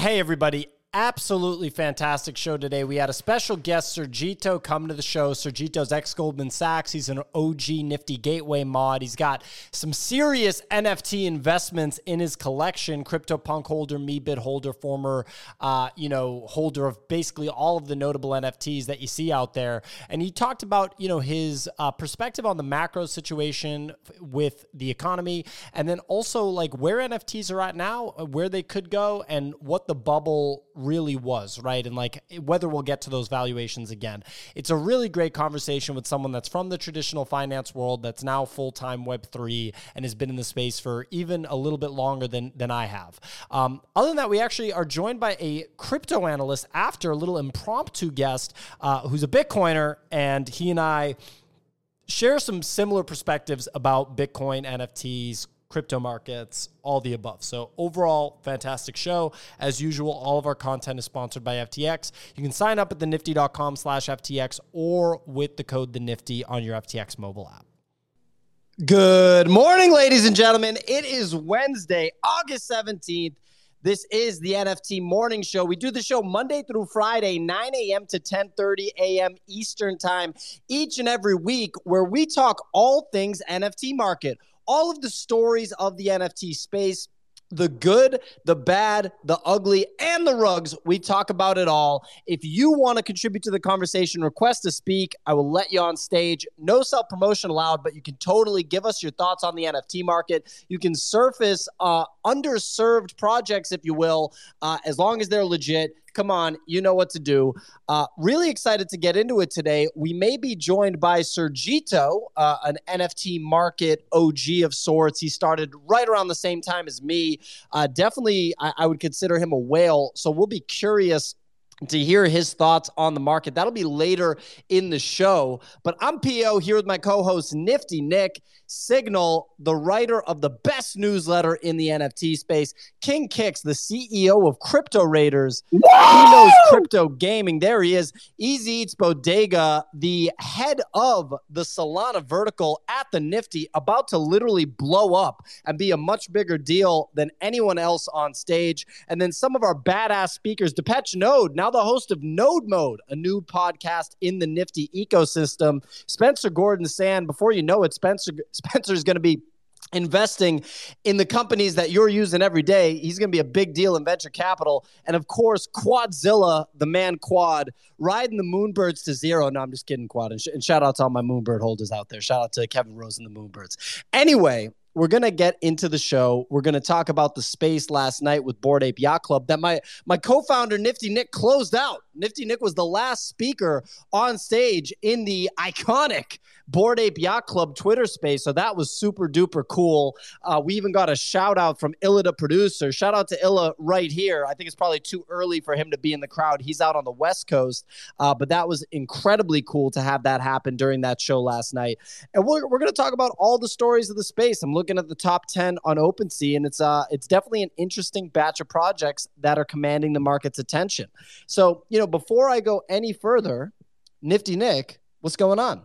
Hey, everybody absolutely fantastic show today. We had a special guest, Sergito, come to the show. Sergito's ex Goldman Sachs. He's an OG Nifty Gateway mod. He's got some serious NFT investments in his collection. CryptoPunk holder, Meebit holder, former, uh, you know, holder of basically all of the notable NFTs that you see out there. And he talked about, you know, his uh, perspective on the macro situation with the economy, and then also like where NFTs are at now, where they could go, and what the bubble really was, right? And like whether we'll get to those valuations again. It's a really great conversation with someone that's from the traditional finance world that's now full time Web3 and has been in the space for even a little bit longer than, than I have. Um, other than that, we actually are joined by a crypto analyst after a little impromptu guest uh, who's a Bitcoiner, and he and I share some similar perspectives about Bitcoin, NFTs, crypto markets, all the above. So, overall, fantastic show. As usual, all of our content is sponsored by FTX. You can sign up at thenifty.com slash FTX or with the code the Nifty on your FTX mobile app. Good morning, ladies and gentlemen. It is Wednesday, August 17th. This is the NFT Morning Show. We do the show Monday through Friday, 9 a.m. to 10:30 a.m. Eastern Time, each and every week, where we talk all things NFT market all of the stories of the NFT space the good, the bad, the ugly, and the rugs. We talk about it all. If you want to contribute to the conversation, request to speak. I will let you on stage. No self promotion allowed, but you can totally give us your thoughts on the NFT market. You can surface uh, underserved projects, if you will, uh, as long as they're legit. Come on, you know what to do. Uh, really excited to get into it today. We may be joined by Sergito, uh, an NFT market OG of sorts. He started right around the same time as me. Uh, definitely, I, I would consider him a whale. So we'll be curious to hear his thoughts on the market. That'll be later in the show. But I'm PO here with my co host, Nifty Nick. Signal, the writer of the best newsletter in the NFT space, King Kicks, the CEO of Crypto Raiders. Woo! He knows crypto gaming. There he is. Easy Eats Bodega, the head of the Solana vertical at the Nifty, about to literally blow up and be a much bigger deal than anyone else on stage. And then some of our badass speakers, Depeche Node, now the host of Node Mode, a new podcast in the Nifty ecosystem. Spencer Gordon Sand, before you know it, Spencer Spencer is going to be investing in the companies that you're using every day. He's going to be a big deal in venture capital. And of course, Quadzilla, the man Quad, riding the Moonbirds to zero. No, I'm just kidding, Quad. And, sh- and shout out to all my Moonbird holders out there. Shout out to Kevin Rose and the Moonbirds. Anyway, we're going to get into the show. We're going to talk about the space last night with Bored Ape Yacht Club that my my co-founder Nifty Nick closed out. Nifty Nick was the last speaker on stage in the iconic Bored Ape Yacht Club Twitter space. So that was super duper cool. Uh, we even got a shout out from Illa, the producer. Shout out to Illa right here. I think it's probably too early for him to be in the crowd. He's out on the West Coast, uh, but that was incredibly cool to have that happen during that show last night. And we're, we're going to talk about all the stories of the space. I'm looking at the top 10 on OpenSea, and it's uh it's definitely an interesting batch of projects that are commanding the market's attention. So, you know, before I go any further, Nifty Nick, what's going on?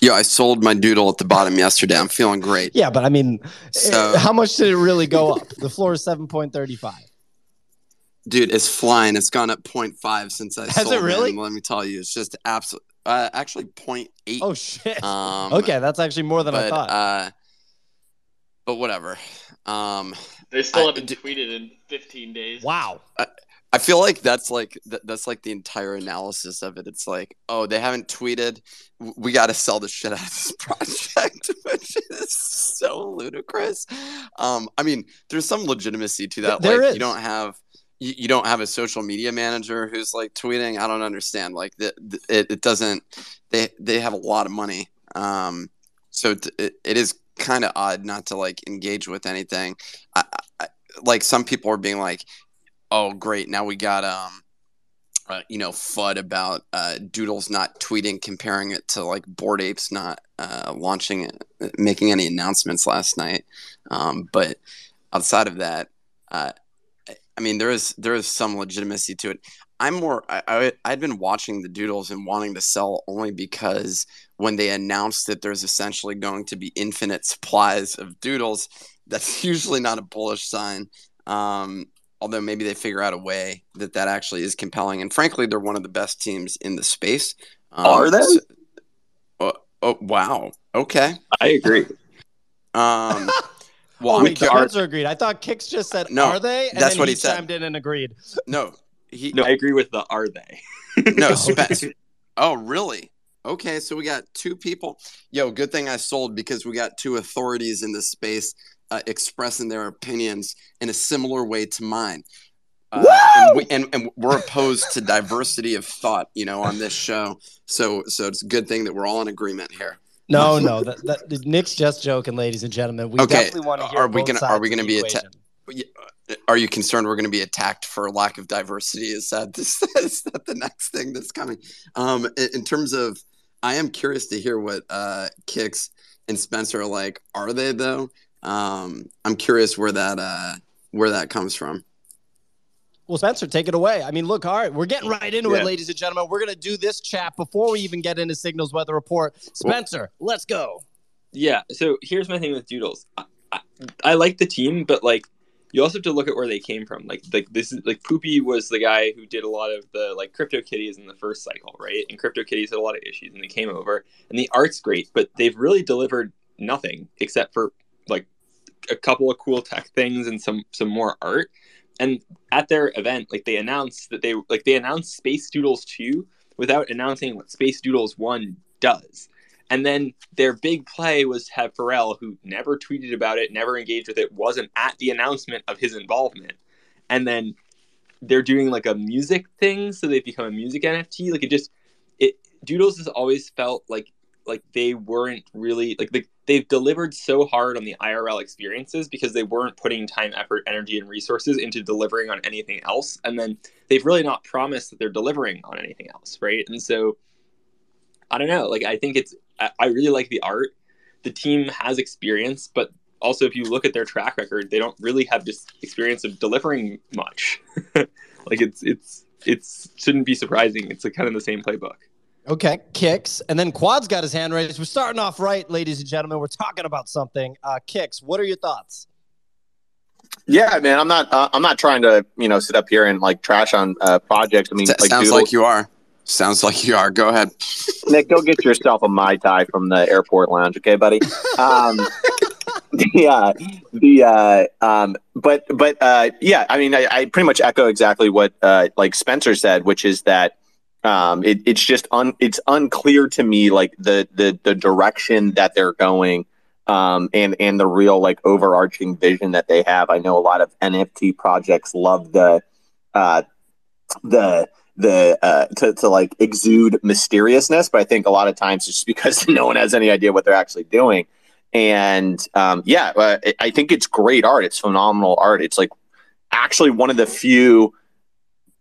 Yeah, I sold my doodle at the bottom yesterday. I'm feeling great. Yeah, but I mean, so, how much did it really go up? the floor is 7.35. Dude, it's flying. It's gone up 0.5 since I Has sold it really? Let me tell you, it's just absolutely, Uh, actually, 0.8. Oh shit. Um, okay, that's actually more than but, I thought. Uh, but whatever. Um, they still I- haven't tweeted in 15 days. wow. I feel like that's like th- that's like the entire analysis of it. It's like, oh, they haven't tweeted. We got to sell the shit out of this project, which is so ludicrous. Um, I mean, there's some legitimacy to that. There like, is. you don't have you, you don't have a social media manager who's like tweeting. I don't understand. Like, the, the, it it doesn't. They they have a lot of money. Um, so it, it, it is kind of odd not to like engage with anything. I, I, like some people are being like oh great. Now we got um uh, you know fud about uh, doodles not tweeting comparing it to like bored apes not uh, launching it making any announcements last night. Um, but outside of that uh, i mean there is there is some legitimacy to it. I'm more I, I i'd been watching the doodles and wanting to sell only because when they announced that there's essentially going to be infinite supplies of doodles that's usually not a bullish sign. Um, although maybe they figure out a way that that actually is compelling. And frankly, they're one of the best teams in the space. Um, Are they? So, oh, oh, wow. Okay. I agree. Um, well, oh, wait, Spencer agreed. I thought Kicks just said, no, "Are they?" And that's what he, he said. chimed in and agreed. No, he. No, I agree with the "Are they?" no, Spe- oh, really? Okay, so we got two people. Yo, good thing I sold because we got two authorities in this space uh, expressing their opinions in a similar way to mine. Uh, and, we, and, and we're opposed to diversity of thought, you know, on this show. So, so it's a good thing that we're all in agreement here. No, no, that, that, Nick's just joking, ladies and gentlemen. We okay. definitely want to hear. Are we gonna Are we gonna be attacked? Are you concerned we're going to be attacked for lack of diversity? Is that this, is that the next thing that's coming? Um, in, in terms of, I am curious to hear what uh, Kicks and Spencer are like. Are they though? Um, I'm curious where that uh, where that comes from. Well, Spencer, take it away. I mean, look, all right, we're getting right into yeah. it, ladies and gentlemen. We're going to do this chat before we even get into Signals Weather Report. Spencer, well, let's go. Yeah. So here's my thing with Doodles. I, I, I, like the team, but like you also have to look at where they came from. Like like this is like Poopie was the guy who did a lot of the like Crypto Kitties in the first cycle, right? And Crypto Kitties had a lot of issues, and they came over, and the art's great, but they've really delivered nothing except for like a couple of cool tech things and some some more art and at their event, like they announced that they like they announced Space Doodles 2 without announcing what Space Doodles 1 does. And then their big play was to have Pharrell, who never tweeted about it, never engaged with it, wasn't at the announcement of his involvement. And then they're doing like a music thing, so they've become a music NFT. Like it just it Doodles has always felt like like they weren't really like the, they've delivered so hard on the IRL experiences because they weren't putting time, effort, energy, and resources into delivering on anything else. And then they've really not promised that they're delivering on anything else, right? And so I don't know. Like I think it's I, really like the art. The team has experience, but also if you look at their track record, they don't really have this experience of delivering much. like it's it's it's shouldn't be surprising. It's like kind of the same playbook. Okay, kicks, and then Quad's got his hand raised. We're starting off right, ladies and gentlemen. We're talking about something. Uh, kicks, what are your thoughts? Yeah, man, I'm not. Uh, I'm not trying to, you know, sit up here and like trash on uh, projects. I mean, S- like, sounds like you are. Sounds like you are. Go ahead, Nick. Go get yourself a mai tai from the airport lounge, okay, buddy? Um, yeah, the uh, um, but but uh, yeah, I mean, I, I pretty much echo exactly what uh, like Spencer said, which is that um, it, it's just un, it's unclear to me like the the the direction that they're going um, and and the real like overarching vision that they have. I know a lot of NFT projects love the uh, the the uh, to, to like exude mysteriousness, but I think a lot of times it's just because no one has any idea what they're actually doing. And um, yeah, uh, I think it's great art. It's phenomenal art. It's like actually one of the few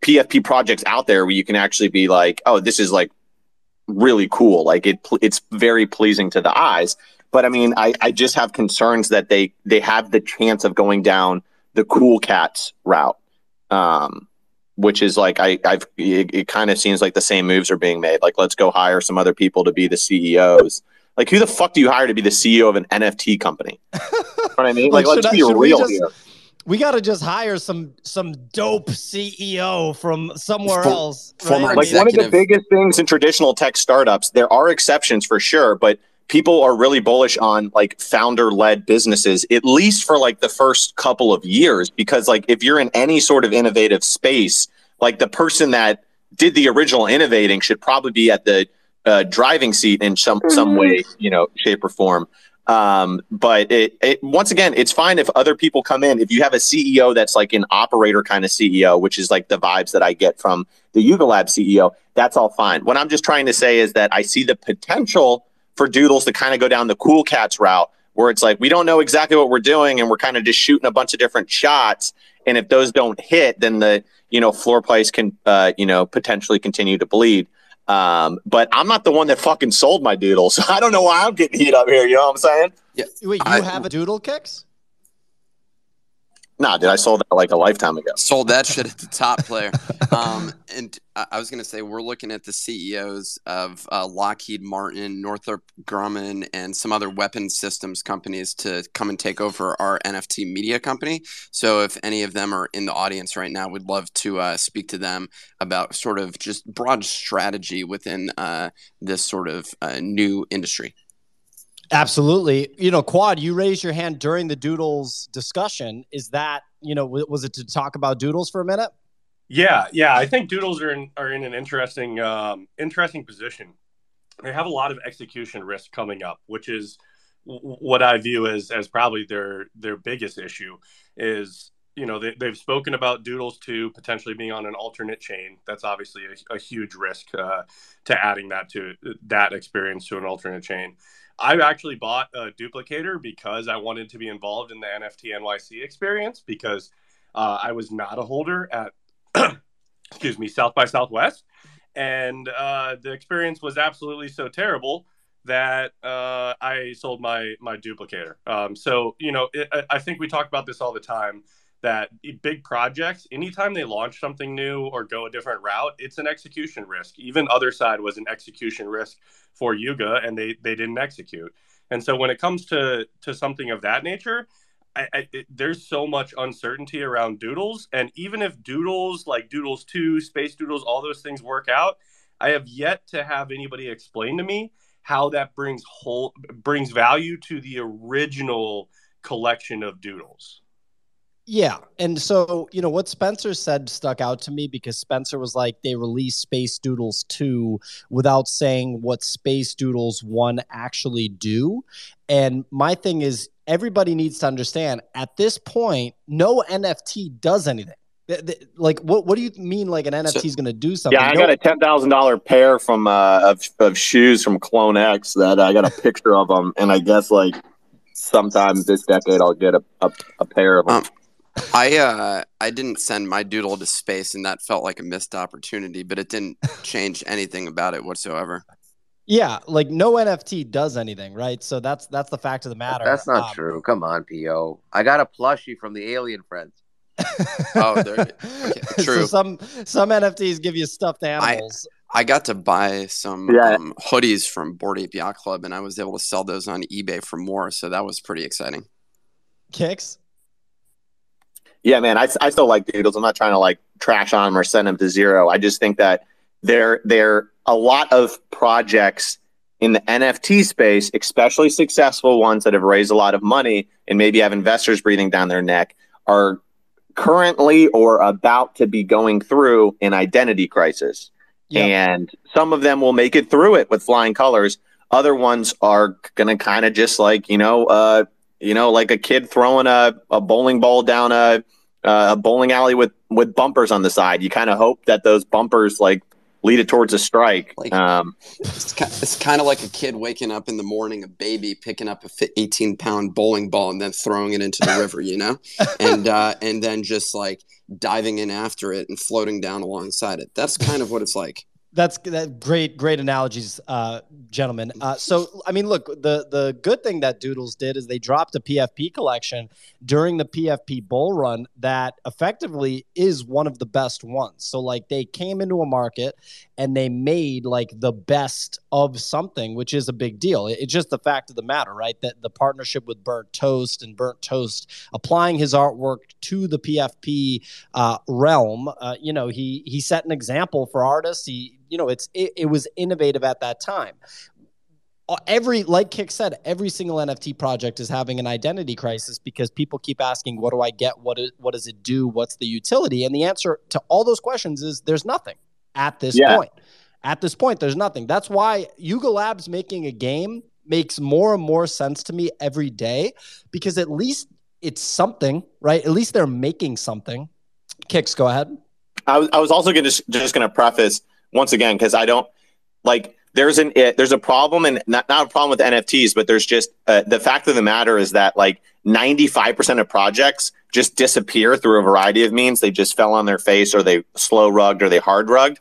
PFP projects out there where you can actually be like, oh, this is like really cool. Like it, it's very pleasing to the eyes. But I mean, I, I just have concerns that they they have the chance of going down the cool cats route, um, which is like I I've it, it kind of seems like the same moves are being made. Like let's go hire some other people to be the CEOs. Like who the fuck do you hire to be the CEO of an NFT company? you know what I mean? Like, like let's be I, real just, here we got to just hire some some dope CEO from somewhere For, else. Former right? like one of the biggest things in traditional tech startups. There are exceptions for sure, but people are really bullish on like founder led businesses at least for like the first couple of years because like if you're in any sort of innovative space, like the person that did the original innovating should probably be at the uh, driving seat in some mm-hmm. some way, you know, shape or form. Um, but it, it, once again, it's fine if other people come in. If you have a CEO that's like an operator kind of CEO, which is like the vibes that I get from the Yuga Lab CEO, that's all fine. What I'm just trying to say is that I see the potential for Doodles to kind of go down the cool cats route, where it's like we don't know exactly what we're doing, and we're kind of just shooting a bunch of different shots. And if those don't hit, then the you know floor price can uh, you know potentially continue to bleed. Um, but I'm not the one that fucking sold my doodle, so I don't know why I'm getting heat up here. You know what I'm saying? Yeah. Wait, you I, have a doodle kicks? Nah, dude, I sold that like a lifetime ago. Sold that shit at the top player. Um, and I was going to say, we're looking at the CEOs of uh, Lockheed Martin, Northrop Grumman, and some other weapons systems companies to come and take over our NFT media company. So if any of them are in the audience right now, we'd love to uh, speak to them about sort of just broad strategy within uh, this sort of uh, new industry. Absolutely. You know, Quad, you raised your hand during the Doodles discussion. Is that, you know, was it to talk about Doodles for a minute? Yeah, yeah. I think Doodles are in are in an interesting um, interesting position. They have a lot of execution risk coming up, which is what I view as as probably their their biggest issue. Is you know they, they've spoken about Doodles to potentially being on an alternate chain. That's obviously a, a huge risk uh, to adding that to that experience to an alternate chain. I actually bought a Dooplicator because I wanted to be involved in the NFT NYC experience because uh, I was not a holder at excuse me South by Southwest, and uh, the experience was absolutely so terrible that uh, I sold my my Dooplicator. Um, so you know, it, I think we talk about this all the time that big projects, anytime they launch something new or go a different route, it's an execution risk. Even Otherside was an execution risk for Yuga, and they they didn't execute. And so when it comes to to something of that nature, I, I, it, there's so much uncertainty around Doodles, and even if Doodles like Doodles Two, Space Doodles, all those things work out, I have yet to have anybody explain to me how that brings whole brings value to the original collection of Doodles. Yeah. And so, you know, what Spencer said stuck out to me because Spencer was like, they released Space Doodles 2 without saying what Space Doodles 1 actually do. And my thing is, everybody needs to understand at this point, no NFT does anything. Like, what, what do you mean, like, an NFT is going to do something? Yeah, I no- got a ten thousand dollar pair from uh, of of shoes from Clone X that I got a picture of them, and I guess like sometime this decade I'll get a a, a pair of them. Um, I uh I didn't send my doodle to space and that felt like a missed opportunity, but it didn't change anything about it whatsoever. Yeah, like no NFT does anything, right? So that's that's the fact of the matter. That's not Um, true. Come on, Po. I got a plushie from the Alien Friends. Oh, there- okay, so true. some some NFTs give you stuffed animals. I got to buy some Yeah. um, hoodies from Bored Ape Yacht Club and I was able to sell those on eBay for more, so that was pretty exciting. Kicks. Yeah, man, I, I still like Doodles. I'm not trying to like trash on them or send them to zero. I just think that there there a lot of projects in the NFT space, especially successful ones that have raised a lot of money and maybe have investors breathing down their neck, are currently or about to be going through an identity crisis. Yeah. And some of them will make it through it with flying colors. Other ones are going to kind of just like, you know, uh, you know, like a kid throwing a, a bowling ball down a, a bowling alley with, with bumpers on the side. You kind of hope that those bumpers like lead it towards a strike. Like- Um, It's, it's kind of like a kid waking up in the morning, a baby picking up a fi- 18 pound bowling ball and then throwing it into the river, you know, and uh, and then just like diving in after it and floating down alongside it. That's kind of what it's like. That's that great, great analogies, uh, gentlemen. Uh, so, I mean, look, the the good thing that Doodles did is they dropped a PFP collection during the PFP bull run that effectively is one of the best ones. So, like, they came into a market and they made like the best of something, which is a big deal. It- It's just the fact of the matter, right? That the partnership with Burnt Toast and Burnt Toast applying his artwork to the PFP uh, realm, uh, you know, he he set an example for artists. He, you know, it's it, it was innovative at that time. Uh, Every, like Kick said, every single NFT project is having an identity crisis because people keep asking, "What do I get? What is, what does it do? What's the utility?" And the answer to all those questions is there's nothing at this Yeah. point. At this point, there's nothing. That's why Yuga Labs making a game makes more and more sense to me every day because at least it's something, right? At least they're making something. Kicks, go ahead. I was, I was also gonna, just going to preface once again because I don't like there's an there's a problem and not, not a problem with NFTs, but there's just uh, the fact of the matter is that like 95% of projects just disappear through a variety of means. They just fell on their face or they slow rugged or they hard rugged.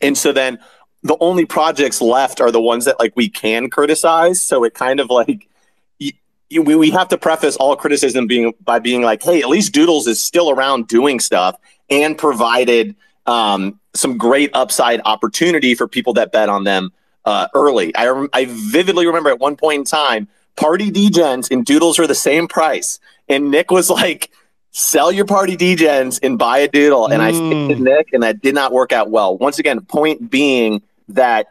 And so then the only projects left are the ones that like we can criticize. So it kind of like we, we have to preface all criticism being by being like, hey, at least Doodles is still around doing stuff and provided um, some great upside opportunity for people that bet on them uh, early. I, I vividly remember at one point in time, Party Degens and Doodles were the same price, and Nick was like, "Sell your Party Degens and buy a Doodle." And I Mm. said to Nick, and that did not work out well. Once again, point being that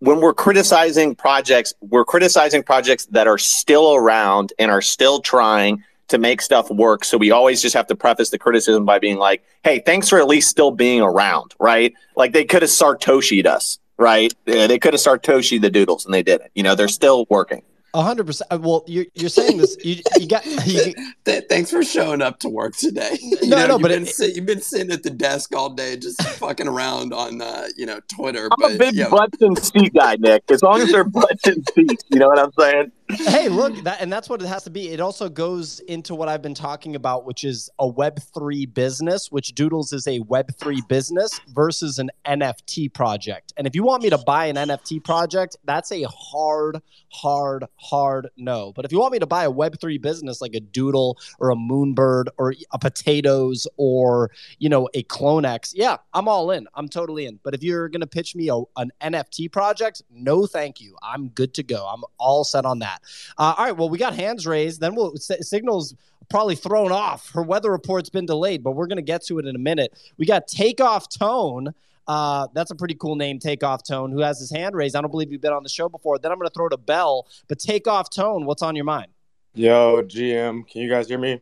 when we're criticizing projects, we're criticizing projects that are still around and are still trying to make stuff work. So we always just have to preface the criticism by being like, hey, thanks for at least still being around, right? Like they could have Sartoshi'd us, right? They could have Sartoshi the doodles and they didn't. You know, they're still working. A hundred percent. Uh, Well, you're you're saying this. You, you got you, thanks for showing up to work today. You No, no, you've but been it- sit- you've been sitting at the desk all day, just fucking around on uh, you know Twitter. I'm but a big yeah, butts and seat guy, Nick. As long as they're butts and seats, you know what I'm saying? Hey, look, that and that's what it has to be. It also goes into what I've been talking about, which is a Web three business, which Doodles is a Web three business versus an NFT project. And if you want me to buy an NFT project, that's a hard, hard, hard no. But if you want me to buy a Web three business like a Doodle or a Moonbird or a Potatoes or you know a Clonex, yeah, I'm all in. I'm totally in. But if you're gonna pitch me a, an NFT project, no, thank you. I'm good to go. I'm all set on that. Uh, all right. Well, we got hands raised. Then we'll s- signals probably thrown off. Her weather report's been delayed, but we're going to get to it in a minute. We got Takeoff Tone. Uh, that's a pretty cool name, Takeoff Tone, who has his hand raised. I don't believe you've been on the show before. Then I'm going to throw to Bell. But Takeoff Tone, what's on your mind? Yo, GM, can you guys hear me?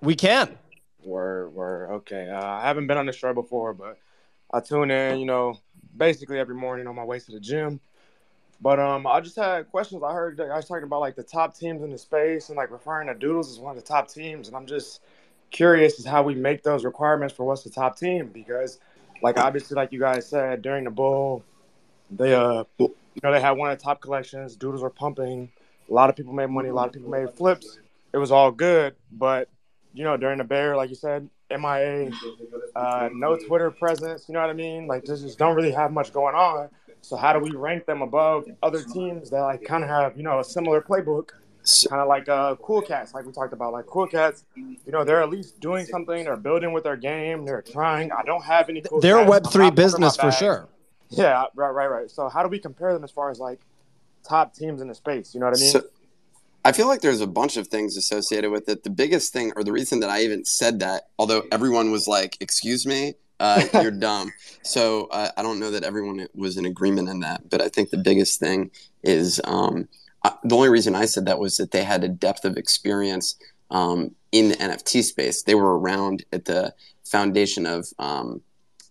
We can. We're, we're Okay. Uh, I haven't been on the show before, but I tune in, you know, basically every morning on my way to the gym. But um, I just had questions. I heard I was talking about like the top teams in the space and like referring to Doodles as one of the top teams, and I'm just curious as how we make those requirements for what's the top team because, like obviously, like you guys said during the bull, they uh, you know, they had one of the top collections. Doodles were pumping. A lot of people made money. A lot of people made flips. It was all good, but you know, during the bear, like you said, MIA, uh, no Twitter presence. You know what I mean? Like, just, just don't really have much going on. So how do we rank them above other teams that like kind of have you know a similar playbook? Kind of like uh, Cool Cats, like we talked about. Like Cool Cats, you know, they're at least doing something. They're building with their game. They're trying. I don't have any. Cool They're a. Web three business for sure. Yeah, right, right, right. So how do we compare them as far as like top teams in the space? You know what I mean? So, I feel like there's a bunch of things associated with it. The biggest thing, or the reason that I even said that, although everyone was like, "Excuse me, uh, you're dumb," so uh, I don't know that everyone was in agreement in that. But I think the biggest thing is um, I, the only reason I said that was that they had a depth of experience um, in the NFT space. They were around at the foundation of, um,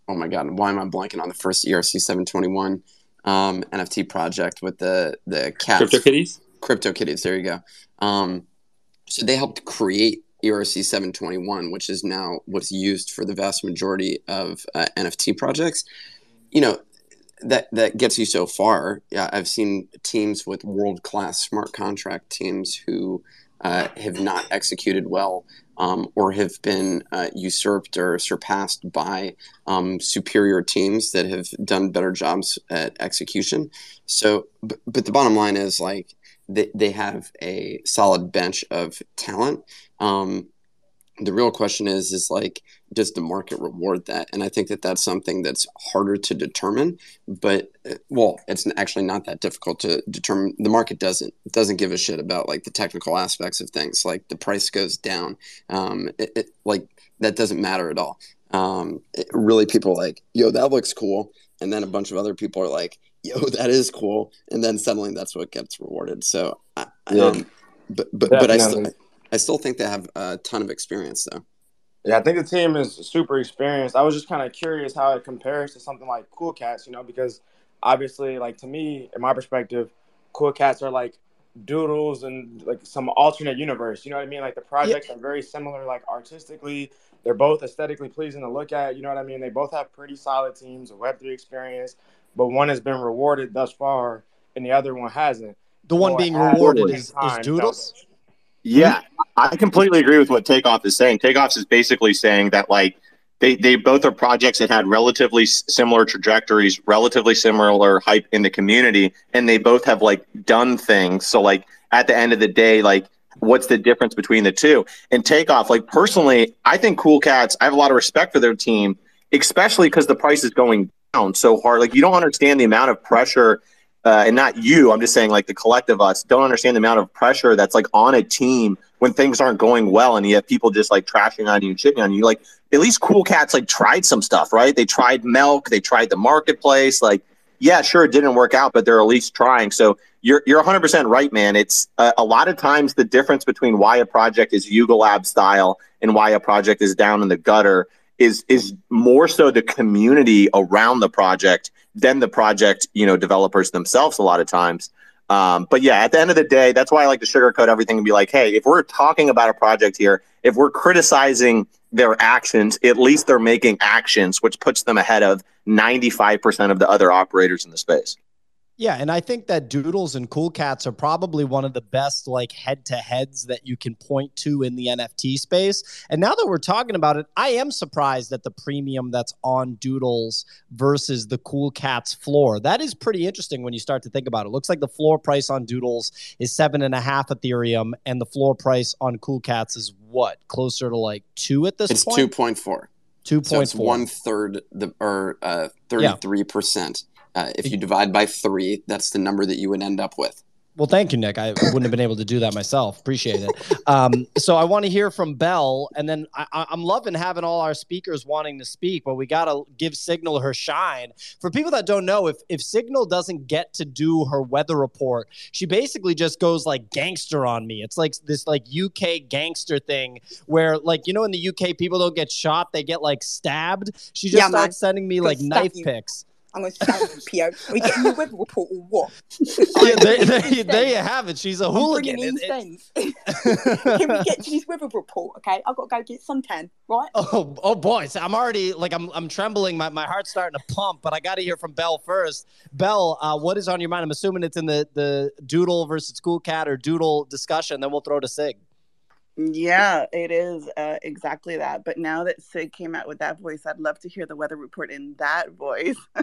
oh my god, why am I blanking on the first ERC 721 um, NFT project with the the cats? CryptoKitties. CryptoKitties. There you go. Um, so they helped create ERC 721, which is now what's used for the vast majority of uh, NFT projects. You know, that that gets you so far. Yeah, I've seen teams with world class smart contract teams who uh, have not executed well um, or have been uh, usurped or surpassed by um, superior teams that have done better jobs at execution. So, but, but the bottom line is like they, they have a solid bench of talent. Um, the real question is is like does the market reward that? And i think that that's something that's harder to determine but uh, well it's actually not that difficult to determine. The market doesn't doesn't give a shit about like the technical aspects of things like the price goes down. Um, it, it, like that doesn't matter at all. Um, it, really people are like yo that looks cool. And then a bunch of other people are like yo that is cool. And then suddenly that's what gets rewarded. So I, Yeah. um, but but but I still. I still think they have a ton of experience though Yeah, I think the team is super experienced. I was just kind of curious how it compares to something like Cool Cats, you know, because obviously, like to me, in my perspective, Cool Cats are like doodles and like some alternate universe. You know what I mean? Like the projects are very similar, like artistically. They're both aesthetically pleasing to look at. You know what I mean? They both have pretty solid teams, a Web three experience, but one has been rewarded thus far, and the other one hasn't. The one So being rewarded is, is time, Doodles. Yeah, I completely agree with what Takeoff is saying. Takeoff is basically saying that like they they both are projects that had relatively similar trajectories, relatively similar hype in the community, and they both have like done things. So like at the end of the day, like what's the difference between the two? And takeoff, like personally, I think Cool Cats. I have a lot of respect for their team, especially because the price is going down so hard. Like you don't understand the amount of pressure. Uh, and not you, I'm just saying, like the collective us don't understand the amount of pressure that's like on a team when things aren't going well, and you have people just like trashing on you and shitting on you. Like at least Cool Cats like tried some stuff, right? They tried milk, they tried the marketplace. Like, yeah, sure, it didn't work out, but they're at least trying. So you're you're 100 percent right, man. It's uh, a lot of times the difference between why a project is Yuga Lab style and why a project is down in the gutter is is more so the community around the project than the project, you know, developers themselves. A lot of times. Um, but yeah, at the end of the day, that's why I like to sugarcoat everything and be like, hey, if we're talking about a project here, if we're criticizing their actions, at least they're making actions, which puts them ahead of 95% of the other operators in the space. Yeah, and I think that Doodles and Cool Cats are probably one of the best like head to heads that you can point to in the NFT space. And now that we're talking about it, I am surprised at the premium that's on Doodles versus the Cool Cats floor. That is pretty interesting when you start to think about it. it looks like the floor price on Doodles is seven and a half Ethereum, and the floor price on Cool Cats is what? Closer to like two at this it's point? two point four. Two So point it's four. one third the or uh, thirty three percent. Uh, if you divide by three, that's the number that you would end up with. Well, thank you, Nick. I wouldn't have been able to do that myself. Appreciate it. Um, so I want to hear from Bell, and then I, I- I'm loving having all our speakers wanting to speak, but we got to give Signal her shine. For people that don't know, if if Signal doesn't get to do her weather report, she basically just goes like gangster on me. It's like this like UK gangster thing where like you know in the UK people don't get shot, they get like stabbed. She just Yeah, man. starts sending me Gonna like knife you. pics. I'm going to stab you, PO. Are we getting the weather report or what? Yeah, there, there, there you have it. She's a I'm hooligan. bringing in It- it- Can we get to this weather report, okay? I've got to go get suntan, right? Oh, oh boy! So I'm already like I'm I'm trembling. My, my heart's starting to pump. But I got to hear from Bell first. Bell, uh, what is on your mind? I'm assuming it's in the the Doodle versus Cool Cat or Doodle discussion. Then we'll throw to Sig. Yeah, it is uh, exactly that. But now that Sid came out with that voice, I'd love to hear the weather report in that voice.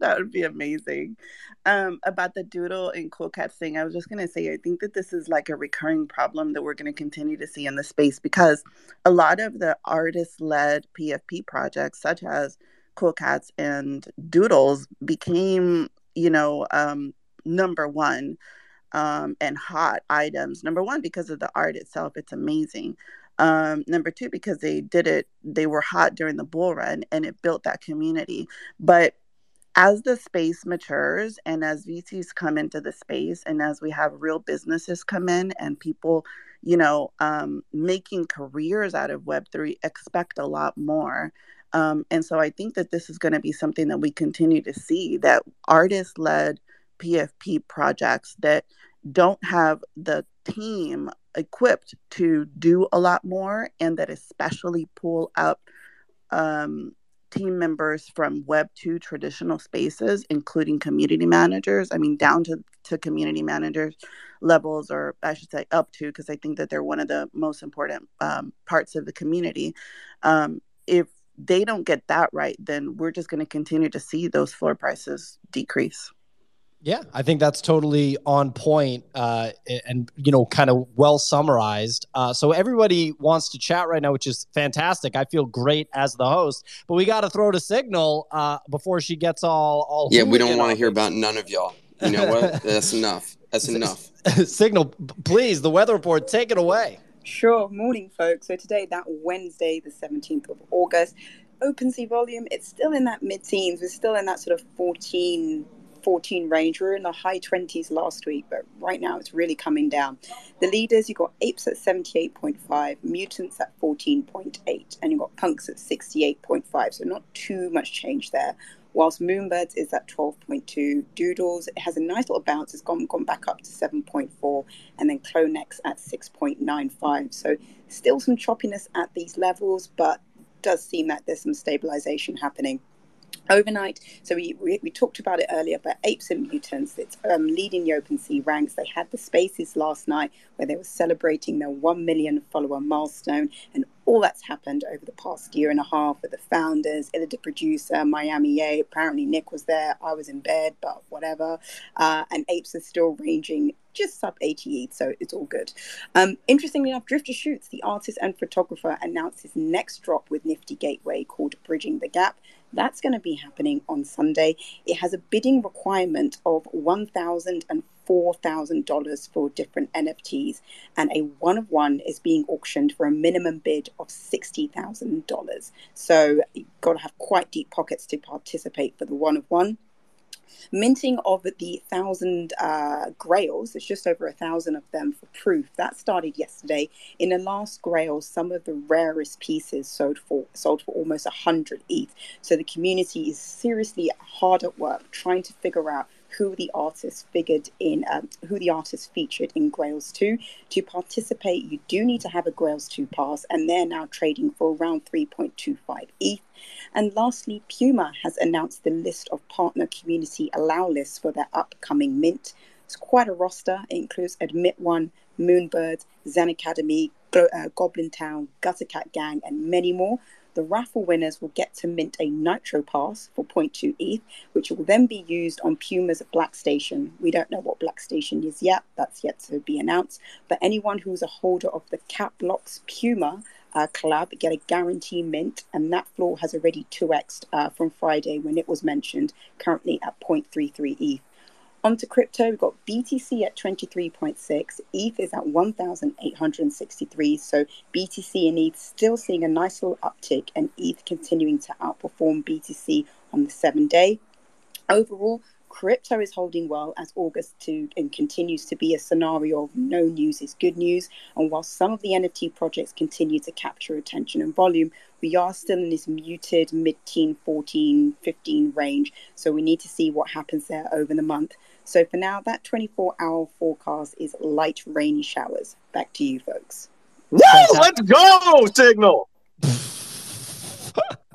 that would be amazing. Um, about the doodle and cool cats thing, I was just going to say, I think that this is like a recurring problem that we're going to continue to see in the space because a lot of the artist led PFP projects, such as Cool Cats and Doodles, became, you know, um, number one um, and hot items. Number one, because of the art itself, it's amazing. Um, number two, because they did it, they were hot during the bull run and it built that community. But as the space matures and as VCs come into the space and as we have real businesses come in and people, you know, um, making careers out of Web3, expect a lot more. Um, and so I think that this is going to be something that we continue to see that artist led PFP projects that don't have the team equipped to do a lot more and that especially pull up um, team members from web 2 traditional spaces including community managers i mean down to, to community managers levels or i should say up to because i think that they're one of the most important um, parts of the community. Um, if they don't get that right then we're just going to continue to see those floor prices decrease Yeah, I think that's totally on point, uh, and you know, kind of well summarized. Uh, so everybody wants to chat right now, which is fantastic. I feel great as the host, but we got to throw to Signal uh, before she gets all all. Yeah, we don't want to hear about none of y'all. You know what? That's enough. That's enough. Signal, please, the weather report, take it away. Sure. Morning, folks. So today, that Wednesday, the 17th of August, OpenSea volume, it's still in that mid-teens. We're still in that sort of 14, 14 range. We were in the high 20s last week, but right now it's really coming down. The leaders, you've got Apes at 78.5, Mutants at 14.8, and you've got Punks at 68.5. So not too much change there. Whilst Moonbirds is at 12.2, Doodles it has a nice little bounce. It's gone gone back up to 7.4, and then Clonex at 6.95. So still some choppiness at these levels, but does seem that there's some stabilization happening overnight. So we, we, we talked about it earlier, but Apes and Mutants, it's um, leading the open sea ranks. They had the spaces last night where they were celebrating their 1 million follower milestone, and all that's happened over the past year and a half with the founders, the producer, Miami A. Apparently, Nick was there. I was in bed, but whatever. Uh, and apes are still ranging just sub 80 ETH, so it's all good. Um, interestingly enough, Drifter Shoots, the artist and photographer, announced his next drop with Nifty Gateway called Bridging the Gap. That's going to be happening on Sunday. It has a bidding requirement of $1,000 and $4,000 for different NFTs, and a one of one is being auctioned for a minimum bid of $60,000. So you've got to have quite deep pockets to participate for the one of one minting of the thousand uh, grails. There's just over a thousand of them for proof. That started yesterday. In the last grail, some of the rarest pieces sold for sold for almost a hundred ETH. So the community is seriously hard at work trying to figure out who the artist figured in, um, who the artist featured in Grails 2. To participate, you do need to have a Grails 2 pass, and they're now trading for around 3.25 ETH. And lastly, Puma has announced the list of partner community allow lists for their upcoming mint. It's quite a roster. It includes Admit One, Moonbird, Zen Academy, uh, Goblin Town, Gutter Cat Gang, and many more. The raffle winners will get to mint a Nitro Pass for 0.2 ETH, which will then be used on Puma's Black Station. We don't know what Black Station is yet, that's yet to be announced. But anyone who's a holder of the CatBlox Puma uh, collab get a guarantee mint, and that floor has already 2xed uh, from Friday when it was mentioned, currently at 0.33 ETH. Onto crypto, we've got BTC at 23.6, ETH is at 1,863. So BTC and ETH still seeing a nice little uptick, and ETH continuing to outperform BTC on the seven day. Overall, crypto is holding well as August to and continues to be a scenario of no news is good news. And while some of the NFT projects continue to capture attention and volume, we are still in this muted mid-teen 14, 15 range. So we need to see what happens there over the month. So for now, that 24-hour forecast is light rainy showers. Back to you, folks. Woo! Let's go, Signal.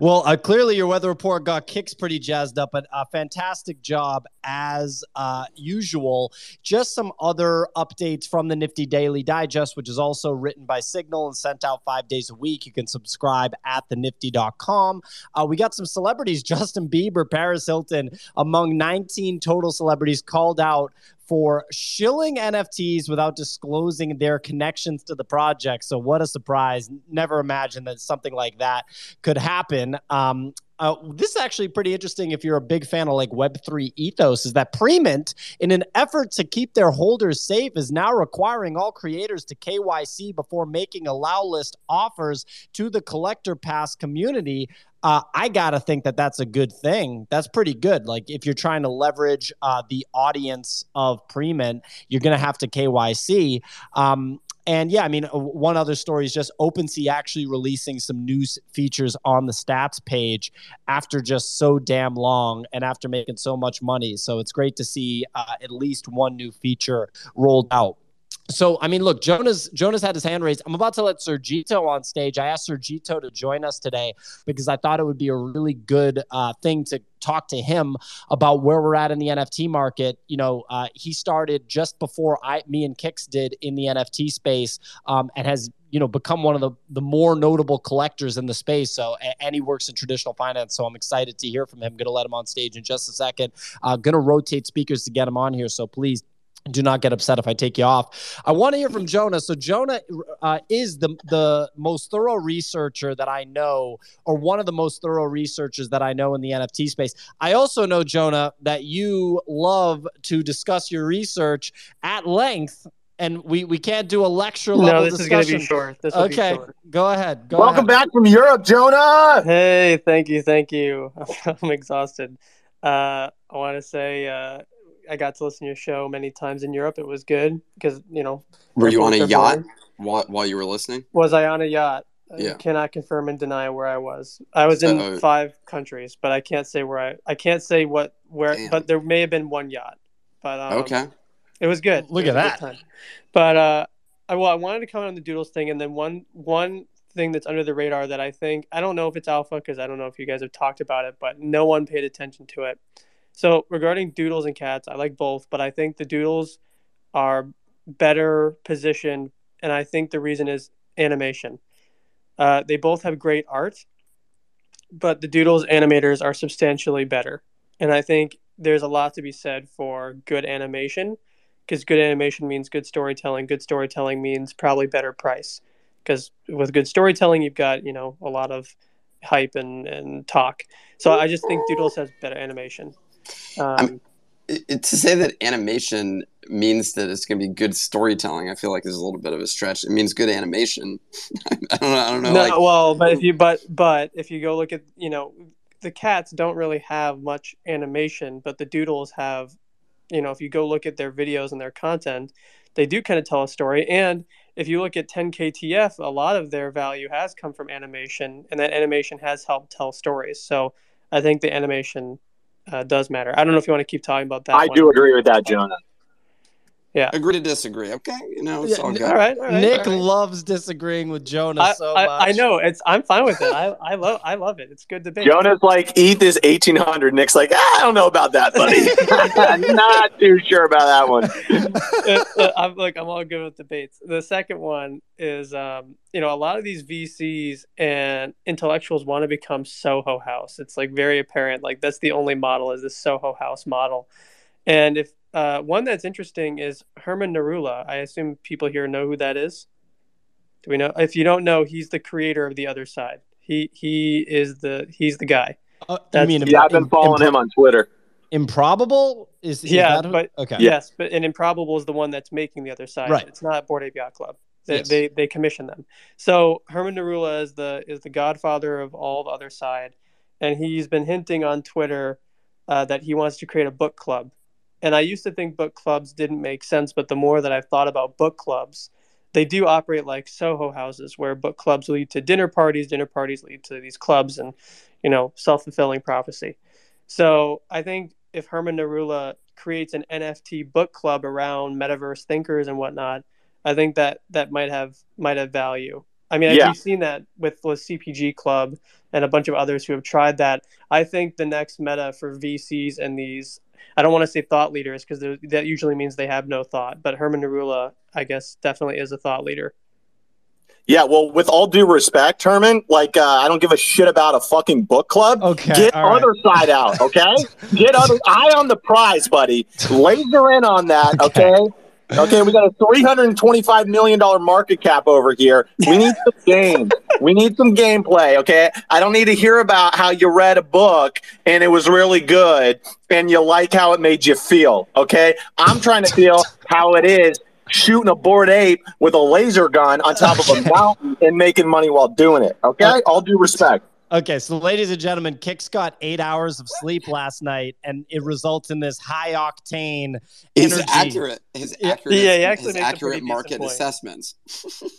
well, uh, clearly your weather report got kicks pretty jazzed up, but a fantastic job as uh, usual. Just some other updates from the Nifty Daily Digest, which is also written by Signal and sent out five days a week. You can subscribe at thenifty.com. Uh, we got some celebrities Justin Bieber, Paris Hilton, among 19 total celebrities called out for shilling NFTs without disclosing their connections to the project. So, what a surprise. Never imagined that something like that could happen. Um, uh, this is actually pretty interesting if you're a big fan of like Web3 ethos, is that Premint, in an effort to keep their holders safe, is now requiring all creators to KYC before making allow list offers to the collector pass community. Uh, I gotta think that that's a good thing. That's pretty good. Like if you're trying to leverage uh, the audience of Premint, you're gonna have to KYC. Um, and yeah, I mean, one other story is just OpenSea actually releasing some new features on the stats page after just so damn long and after making so much money. So it's great to see uh, at least one new feature rolled out. So I mean, look, Jonas Jonas had his hand raised. I'm about to let Sergito on stage. I asked Sergito to join us today because I thought it would be a really good uh, thing to talk to him about where we're at in the NFT market. You know, uh, he started just before I, me and Kicks did in the NFT space, um, and has you know become one of the the more notable collectors in the space. So, and he works in traditional finance. So, I'm excited to hear from him. Going to let him on stage in just a second. Uh, Going to rotate speakers to get him on here. So, please do not get upset if I take you off. I want to hear from Jonah. So Jonah uh, is the the most thorough researcher that I know, or one of the most thorough researchers that I know in the NFT space. I also know Jonah that you love to discuss your research at length. And we, we can't do a lecture level No, this discussion. is going to be short. This will okay, be short. go ahead. Go Welcome ahead. back from Europe, Jonah. Hey, thank you, thank you. I'm exhausted. Uh, I want to say uh, I got to listen to your show many times in Europe. It was good because you know. Were you on a yacht while, while you were listening? Was I on a yacht? I Yeah. cannot confirm and deny where I was. I was in Uh-oh. five countries, but I can't say where I. I can't say what where, Damn. but there may have been one yacht. But um, Okay. It was good. Look It at was a good that. time. But uh, I, well, I wanted to comment on the Doodles thing, and then one one thing that's under the radar that I think I don't know if it's alpha because I don't know if you guys have talked about it, but no one paid attention to it. So regarding Doodles and cats, I like both, but I think the Doodles are better positioned, and I think the reason is animation. Uh, they both have great art, but the Doodles animators are substantially better. And I think there's a lot to be said for good animation because good animation means good storytelling. Good storytelling means probably better price because with good storytelling, you've got, you know, a lot of hype and, and talk. So I just think Doodles has better animation. Um, it, to say that animation means that it's going to be good storytelling, I feel like is a little bit of a stretch. It means good animation. I don't know. I don't know. no, like, well, but if you but but if you go look at you know the cats don't really have much animation, but the doodles have, you know, if you go look at their videos and their content, they do kind of tell a story. And if you look at 10KTF, a lot of their value has come from animation, and that animation has helped tell stories. So I think the animation uh, does matter. I don't know if you want to keep talking about that. I one. do agree with that, Jonah. Yeah. agree to disagree. Okay, you know, it's Yeah, all good. All right, all right. Nick all right. loves disagreeing with Jonah I, so I, much. I know it's. I'm fine with it. I, I love. I love it. It's good debate. Jonah's like, eat this 1800. Nick's like, ah, I don't know about that, buddy. I'm not too sure about that one. Uh, I'm like I'm all good with debates. The second one is, um, you know, a lot of these VCs and intellectuals want to become Soho House. It's like very apparent. Like that's the only model is this Soho House model. And if uh, one that's interesting is Herman Narula. I assume people here know who that is. Do we know? If you don't know, he's the creator of the Otherside. He he is the he's the guy. Uh, you That's- mean Yeah, I've been following impro- him on Twitter. Improbable is, is yeah, that who- but okay. yes, but and Improbable is the one that's making the Otherside. Right. It's not Bored Ape Yacht Club. They, Yes. they they commission them. So Herman Narula is the is the godfather of all the Otherside, and he's been hinting on Twitter uh, that he wants to create a book club. And I used to think book clubs didn't make sense, but the more that I've thought about book clubs, they do operate like Soho houses, where book clubs lead to dinner parties, dinner parties lead to these clubs, and you know self fulfilling prophecy. So I think if Herman Narula creates an NFT book club around metaverse thinkers and whatnot, I think that that might have might have value. I mean, Yeah. we've seen that with the CPG Club and a bunch of others who have tried that. I think the next meta for VCs and these, I don't want to say thought leaders because that usually means they have no thought, but Herman Narula, I guess, definitely is a thought leader. Yeah, well, with all due respect, Herman, like, uh, I don't give a shit about a fucking book club. Okay, Get all right. other side out, okay? Get other eye on the prize, buddy. Laser in on that, Okay. okay? Okay, we got a three hundred and twenty-five million dollar market cap over here. We need some game. We need some gameplay. Okay, I don't need to hear about how you read a book and it was really good and you like how it made you feel. Okay, I'm trying to feel how it is shooting a bored ape with a laser gun on top of a mountain and making money while doing it. Okay, all due respect. Okay, so ladies and gentlemen, Kix got eight hours of sleep last night, and it results in this high octane His accurate, his accurate, Yeah, he actually his makes a accurate market assessments.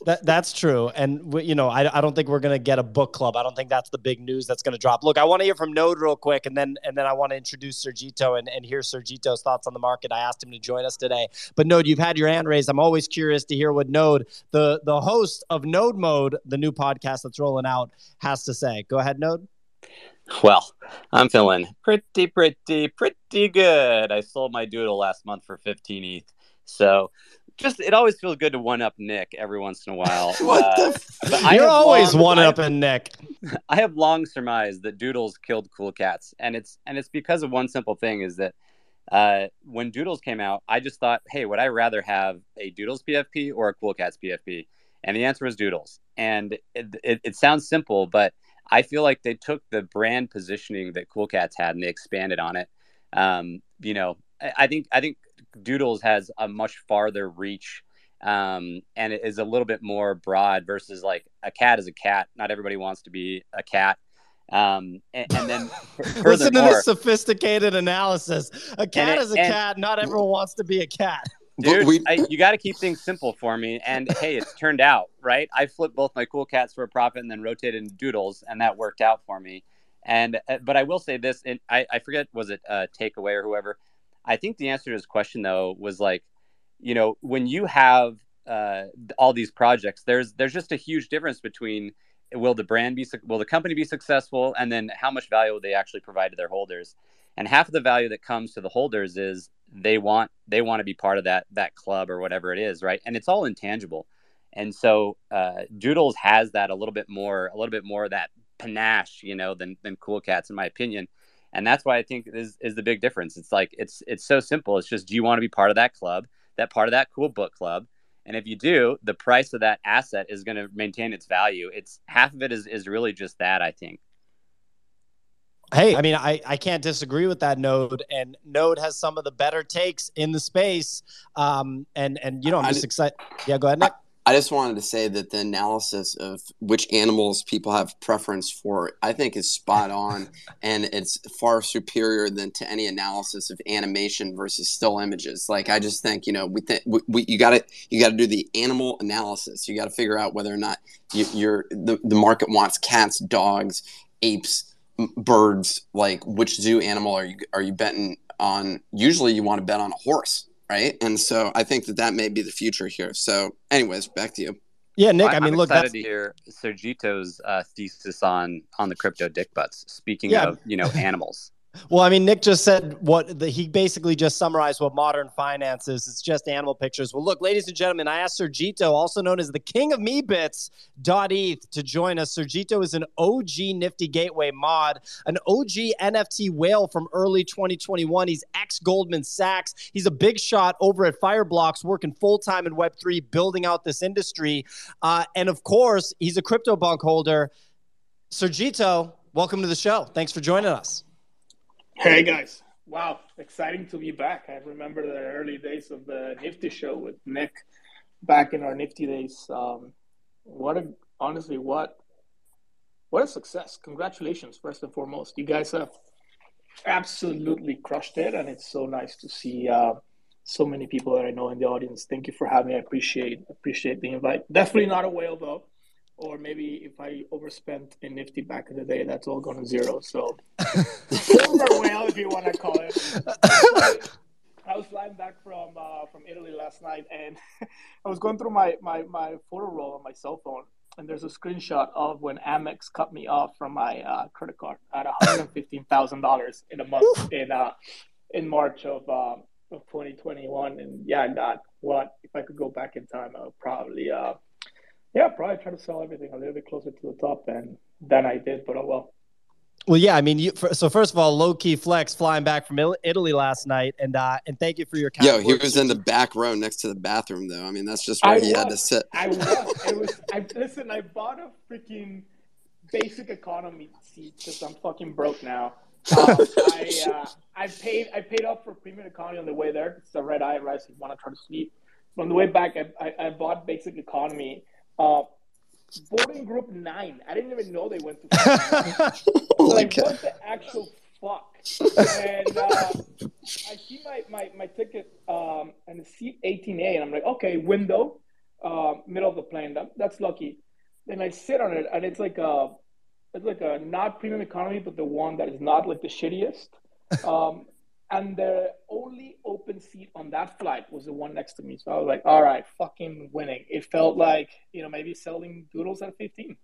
That, that's true, and we, you know, I, I don't think we're gonna get a book club. I don't think that's the big news that's gonna drop. Look, I want to hear from Node real quick, and then and then I want to introduce Sergito and, and hear Sergito's thoughts on the market. I asked him to join us today, but Node, you've had your hand raised. I'm always curious to hear what Node, the the host of Node Mode, the new podcast that's rolling out, has to say. Go ahead, Node. Well, I'm feeling pretty, pretty, pretty good. I sold my doodle last month for 15 ETH. So just, it always feels good to one up Nick every once in a while. What Uh, the but I You're always long- one up in Nick. I have long surmised that Doodles killed Cool Cats, and it's and it's because of one simple thing: is that uh, when Doodles came out, I just thought, hey, would I rather have a Doodles PFP or a Cool Cats PFP? And the answer was Doodles. And it, it, it sounds simple, but I feel like they took the brand positioning that Cool Cats had and they expanded on it. Um, you know, I, I think I think Doodles has a much farther reach um, and it is a little bit more broad versus like a cat is a cat. Not everybody wants to be a cat. Um, and, and then Listen to this sophisticated analysis. A cat it- is a cat. Not everyone wants to be a cat. Dude, we- I, you got to keep things simple for me. And hey, it's turned out right. I flipped both my cool cats for a profit and then rotated into doodles, and that worked out for me. And uh, but I will say this, and I, I forget was it uh, takeaway or whoever. I think the answer to his question though was like, you know, when you have uh, all these projects, there's there's just a huge difference between will the brand be suc- will the company be successful, and then how much value will they actually provide to their holders. And half of the value that comes to the holders is they want they want to be part of that that club or whatever it is, right? And it's all intangible. And so uh, Doodles has that a little bit more, a little bit more of that panache, you know, than than Cool Cats, in my opinion. And that's why I think is is the big difference. It's like it's it's so simple. It's just do you want to be part of that club, that part of that cool book club? And if you do, the price of that asset is going to maintain its value. It's half of it is is really just that, I think. Hey, I mean, I, I can't disagree with that Node, and Node has some of the better takes in the space. Um, and and you know, I'm just excited. Yeah, go ahead, Nick. I just wanted to say that the analysis of which animals people have preference for, I think, is spot on, and it's far superior than to any analysis of animation versus still images. Like I just think, you know, we think we, we, you got to you got to do the animal analysis. You got to figure out whether or not you, you're the the market wants cats, dogs, apes, m- birds. Like which zoo animal are you are you betting on? Usually, you want to bet on a horse. Right, and so I think that that may be the future here. So, anyways, back to you. Yeah, Nick. I I'm mean, look, excited that's to hear Sergito's uh, thesis on on the CryptoDickbutts. Speaking Yeah. of, you know, animals. Well, I mean, Nick just said what the, he basically just summarized what modern finance is. It's just animal pictures. Well, look, ladies and gentlemen, I asked Sergito, also known as the king of Meebits, .eth, to join us. Sergito is an OG Nifty Gateway mod, an OG NFT whale from early 2021. He's ex Goldman Sachs. He's a big shot over at Fireblocks, working full time in Web3, building out this industry. Uh, and of course, he's a CryptoPunk holder. Sergito, welcome to the show. Thanks for joining us. Hey guys. Wow, exciting to be back. I remember the early days of the Nifty show with Nick back in our Nifty days. Um, what a honestly what what a success. Congratulations first and foremost. You guys have absolutely crushed it and it's so nice to see uh, so many people that I know in the audience. Thank you for having me. I appreciate appreciate the invite. Definitely not a whale though. Or maybe if I overspent in Nifty back in the day, that's all gone to zero. So silver whale, if you want to call it. I was flying back from uh, from Italy last night, and I was going through my, my, my photo roll on my cell phone, and there's a screenshot of when Amex cut me off from my uh, credit card at one hundred fifteen thousand dollars in a month in uh, in March of uh, of twenty twenty one, and yeah, I got what if I could go back in time, I would probably uh, yeah probably try to sell everything a little bit closer to the top than than I did, but oh well. Well, yeah, I mean, you, for, so first of all, low key flex flying back from Italy last night, and uh, and thank you for your kind Yo, he was in the back row next to the bathroom, though. I mean, that's just where I he had to sit. I was. It was. I listen. I bought a freaking basic economy seat because I'm fucking broke now. Um, I uh, I paid I paid off for premium economy on the way there. It's a red eye, right? So you want to try to sleep. But on the way back, I, I, I bought basic economy. Uh, boarding group nine. I didn't even know they went to. like what the actual fuck? And uh, I see my, my, my ticket um, and it's seat 18A, and I'm like, okay, window, uh, middle of the plane. That, that's lucky. Then I sit on it, and it's like a it's like a not premium economy, but the one that is not like the shittiest. Um, and the only open seat on that flight was the one next to me. So I was like, all right, fucking winning. It felt like you know maybe selling doodles at 15.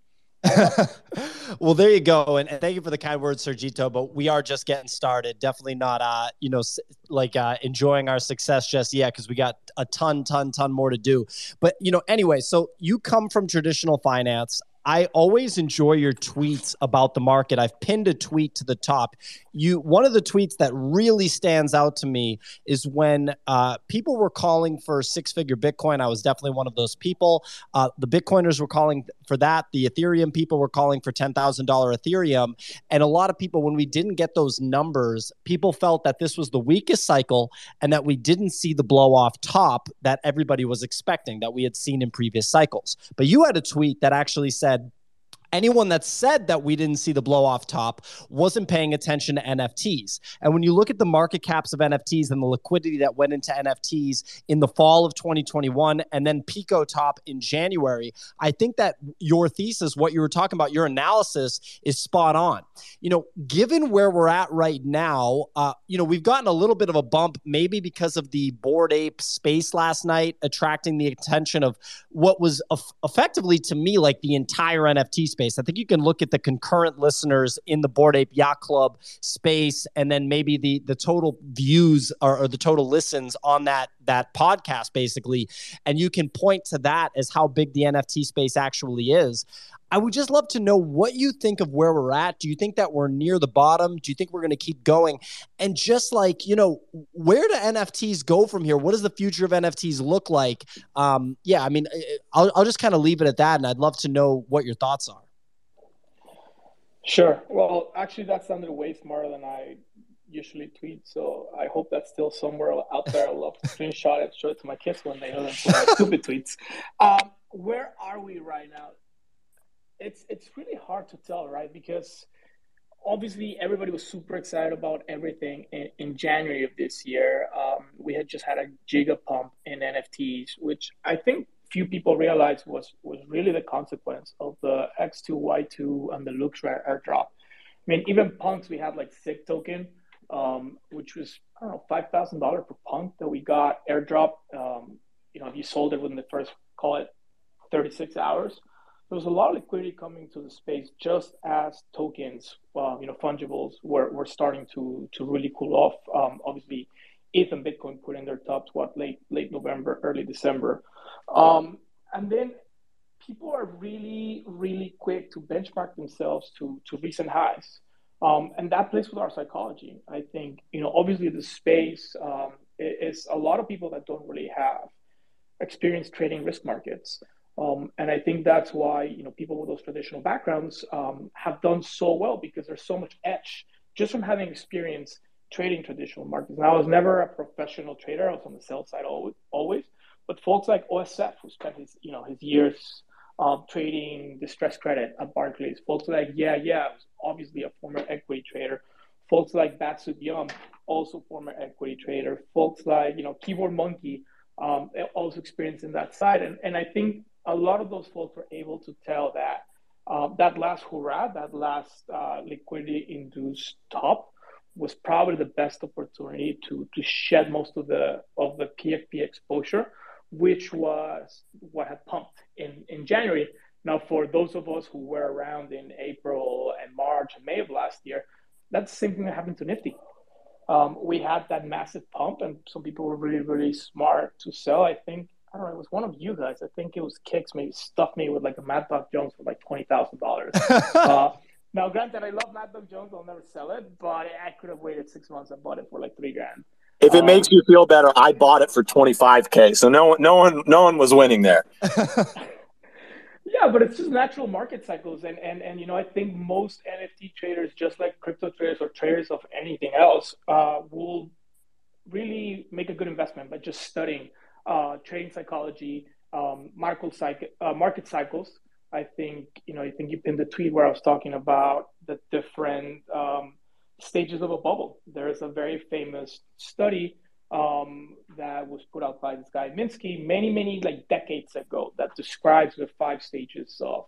well, there you go, and, and thank you for the kind words, Sergito. But we are just getting started. Definitely not, uh, you know, like uh, enjoying our success just yet because we got a ton, ton, ton more to do. But you know, anyway, so you come from traditional finance. I always enjoy your tweets about the market. I've pinned a tweet to the top. You one of the tweets that really stands out to me is when uh, people were calling for six-figure Bitcoin. I was definitely one of those people. Uh, the Bitcoiners were calling for that. The Ethereum people were calling for ten thousand dollar Ethereum, and a lot of people, when we didn't get those numbers, people felt that this was the weakest cycle and that we didn't see the blow off top that everybody was expecting that we had seen in previous cycles. But you had a tweet that actually said anyone that said that we didn't see the blow off top wasn't paying attention to NFTs. And when you look at the market caps of NFTs and the liquidity that went into NFTs in the fall of 2021 and then Pico top in January, I think that your thesis, what you were talking about, your analysis is spot on. You know, given where we're at right now, uh, you know, we've gotten a little bit of a bump, maybe because of the Bored Ape space last night, attracting the attention of what was eff- effectively to me like the entire NFT space space. I think you can look at the concurrent listeners in the Bored Ape Yacht Club space, and then maybe the the total views or, or the total listens on that that podcast, basically, and you can point to that as how big the NFT space actually is. I would just love to know what you think of where we're at. Do you think that we're near the bottom? Do you think we're going to keep going? And just like, you know, where do NFTs go from here? What does the future of NFTs look like? Um, yeah, I mean, I'll, I'll just kind of leave it at that. And I'd love to know what your thoughts are. Sure. Well, actually, that sounded way smarter than I usually tweet. So I hope that's still somewhere out there. I'd love to screenshot it, show it to my kids when they hear them stupid tweets. Um, where are we right now? it's it's really hard to tell, right? Because obviously everybody was super excited about everything in, in January of this year. Um, we had just had a giga pump in NFTs, which I think few people realized was really the consequence of the X2Y2 and the LooksRare airdrop. I mean, even punks we had like SIG token, um, which was I don't know five thousand dollars per punk that we got airdrop. Um, you know, if you sold it within the first call it thirty six hours there was a lot of liquidity coming to the space just as tokens, uh, you know, fungibles were, were starting to to really cool off. Um, obviously, ETH and Bitcoin put in their tops what late late November, early December, um, and then people are really really quick to benchmark themselves to to recent highs, um, and that plays with our psychology. I think you know, obviously, the space um, is a lot of people that don't really have experience trading risk markets. Um, and I think that's why you know people with those traditional backgrounds um, have done so well because there's so much edge just from having experience trading traditional markets. And I was never a professional trader; I was on the sell side always. always. But folks like OSF, who spent his you know his years um, trading distressed credit at Barclays, folks like yeah yeah, obviously a former equity trader. Folks like Batsuit Yum, also former equity trader. Folks like you know Keyboard Monkey, um, also experienced in that side. And and I think a lot of those folks were able to tell that uh, that last hurrah, that last uh, liquidity induced top was probably the best opportunity to to shed most of the of the PFP exposure, which was what had pumped in in January. Now, for those of us who were around in April and March and May of last year, that's the same thing that happened to Nifty. Um, we had that massive pump, and some people were really, really smart to sell. I think I don't know, it was one of you guys. I think it was Kicks maybe stuffed me with like a Mad Dog Jones for like twenty thousand dollars. Uh, now, granted, I love Mad Dog Jones. I'll never sell it, but I could have waited six months and bought it for like three grand. If it um, makes you feel better, I bought it for twenty five k. So no one, no one, no one was winning there. yeah, but it's just natural market cycles, and and and you know, I think most NFT traders, just like crypto traders or traders of anything else, uh, will really make a good investment by just studying uh, trading psychology, um, market, psych- uh, market cycles. I think you know. I think you pinned the tweet where I was talking about the different um, stages of a bubble. There is a very famous study um, that was put out by this guy Minsky many, many like decades ago that describes the five stages of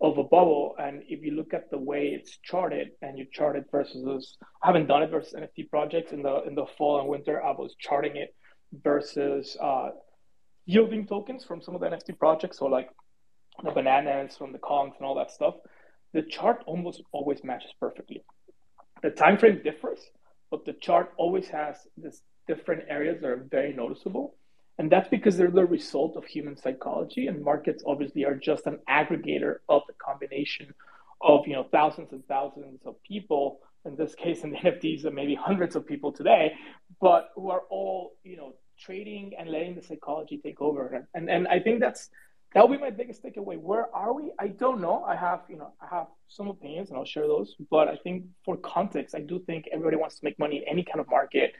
of a bubble. And if you look at the way it's charted and you chart it versus, I haven't done it versus NFT projects in the in the fall and winter. I was charting it versus uh, yielding tokens from some of the NFT projects, so like the bananas from the Kongs and all that stuff, the chart almost always matches perfectly. The time frame differs, but the chart always has this different areas that are very noticeable. And that's because they're the result of human psychology, and markets obviously are just an aggregator of the combination of you know thousands and thousands of people. In this case, in the NFTs, and maybe hundreds of people today, but who are all you know trading and letting the psychology take over. And and I think that's that will be my biggest takeaway. Where are we? I don't know. I have you know I have some opinions and I'll share those. But I think for context, I do think everybody wants to make money in any kind of market.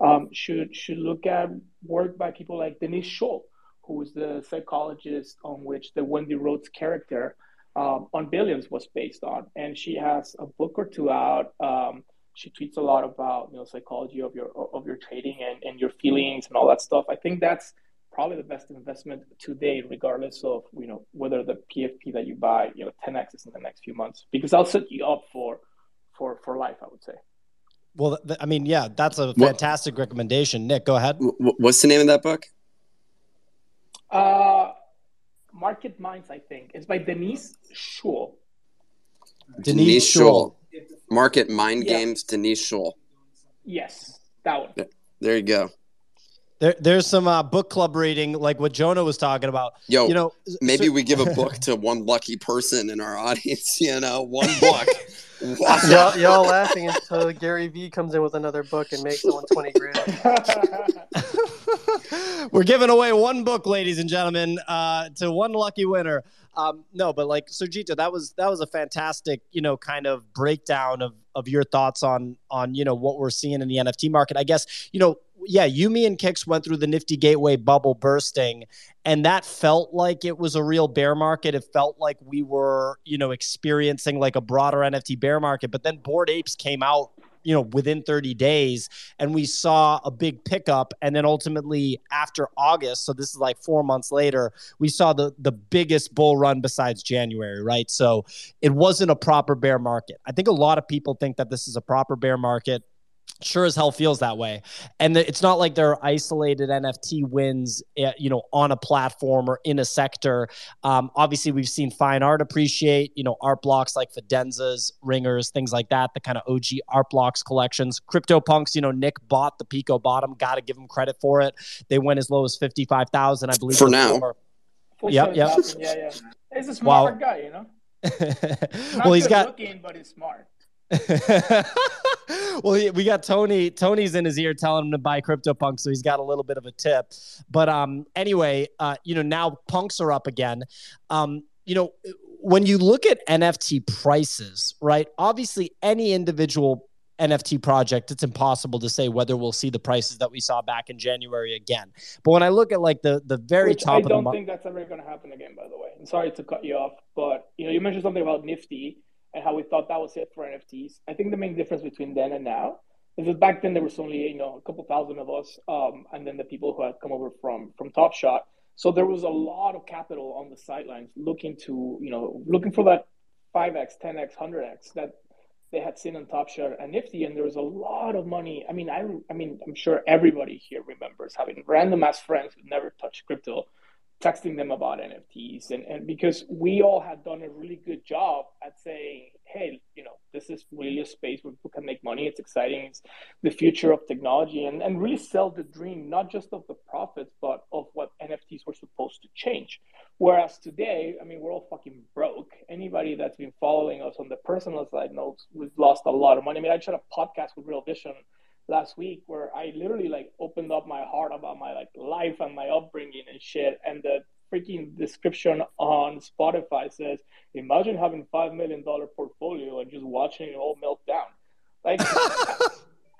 Um, should should look at work by people like Denise Shull, who is the psychologist on which the Wendy Rhodes character um, on Billions was based on, and she has a book or two out. Um, she tweets a lot about you know psychology of your of your trading and, and your feelings and all that stuff. I think that's probably the best investment today, regardless of you know whether the PFP that you buy you know 10x in the next few months, because I'll set you up for for for life. I would say. Well, th- I mean, yeah, that's a fantastic what, recommendation. Nick, go ahead. What's the name of that book? Uh, Market Minds, I think. It's by Denise Shull. Denise Shull. Market Mind Yeah. Games, Denise Shull. Yes, that one. There you go. There, there's some uh, book club reading, like what Jonah was talking about. Yo, you know, maybe so- we give a book to one lucky person in our audience. You know, one book. Y'all, y'all laughing until Gary Vee comes in with another book and makes someone twenty grand. We're giving away one book, ladies and gentlemen, uh, to one lucky winner. Um, no, but like Sergito, that was that was a fantastic, you know, kind of breakdown of of your thoughts on on you know what we're seeing in the NFT market. I guess you know, yeah, you, me, and Kix went through the Nifty Gateway bubble bursting, and that felt like it was a real bear market. It felt like we were, you know, experiencing like a broader NFT bear market. But then Bored Apes came out you know within 30 days and we saw a big pickup and then ultimately after august so this is like four months later we saw the the biggest bull run besides january right so it wasn't a proper bear market i think a lot of people think that this is a proper bear market sure as hell feels that way and the, it's not like there are isolated nft wins eh, you know on a platform or in a sector um, obviously we've seen fine art appreciate you know art blocks like fidenzas ringers things like that the kind of og art blocks collections crypto punks you know nick bought the pico bottom gotta give him credit for it they went as low as 55000 i believe For now. before. Yep, yep. Yeah, yeah. He's a Wow. smart guy, you know. Not well he's good got looking, but he's smart. well, he- we got Tony. Tony's in his ear telling him to buy CryptoPunk, so he's got a little bit of a tip. But um, anyway, uh, you know, now punks are up again. Um, you know, when you look at NFT prices, right? Obviously, any individual NFT project, it's impossible to say whether we'll see the prices that we saw back in January again. But when I look at like the the very Which top I don't think that's ever going to happen again. By the way, I'm sorry to cut you off, but you know, you mentioned something about Nifty and how we thought that was it for NFTs. I think the main difference between then and now is that back then there was only you know a couple thousand of us, um, and then the people who had come over from from Top Shot. So there was a lot of capital on the sidelines looking to you know looking for that five x, ten x, hundred x that they had seen on Top Shot and Nifty, and there was a lot of money. I mean, I, I mean, I'm sure everybody here remembers having random ass friends who never touched crypto, texting them about NFTs, and and because we all had done a really good job at saying, hey, you know, this is really a space where people can make money. It's exciting. It's the future of technology, and and really sell the dream, not just of the profits, but of what NFTs were supposed to change. Whereas today, I mean, we're all fucking broke. Anybody that's been following us on the personal side knows we've lost a lot of money. I mean, I had a podcast with Real Vision last week where I literally like opened up my heart about my like life and my upbringing and shit. And the freaking description on Spotify says, "Imagine having five million dollar portfolio and just watching it all melt down." Like.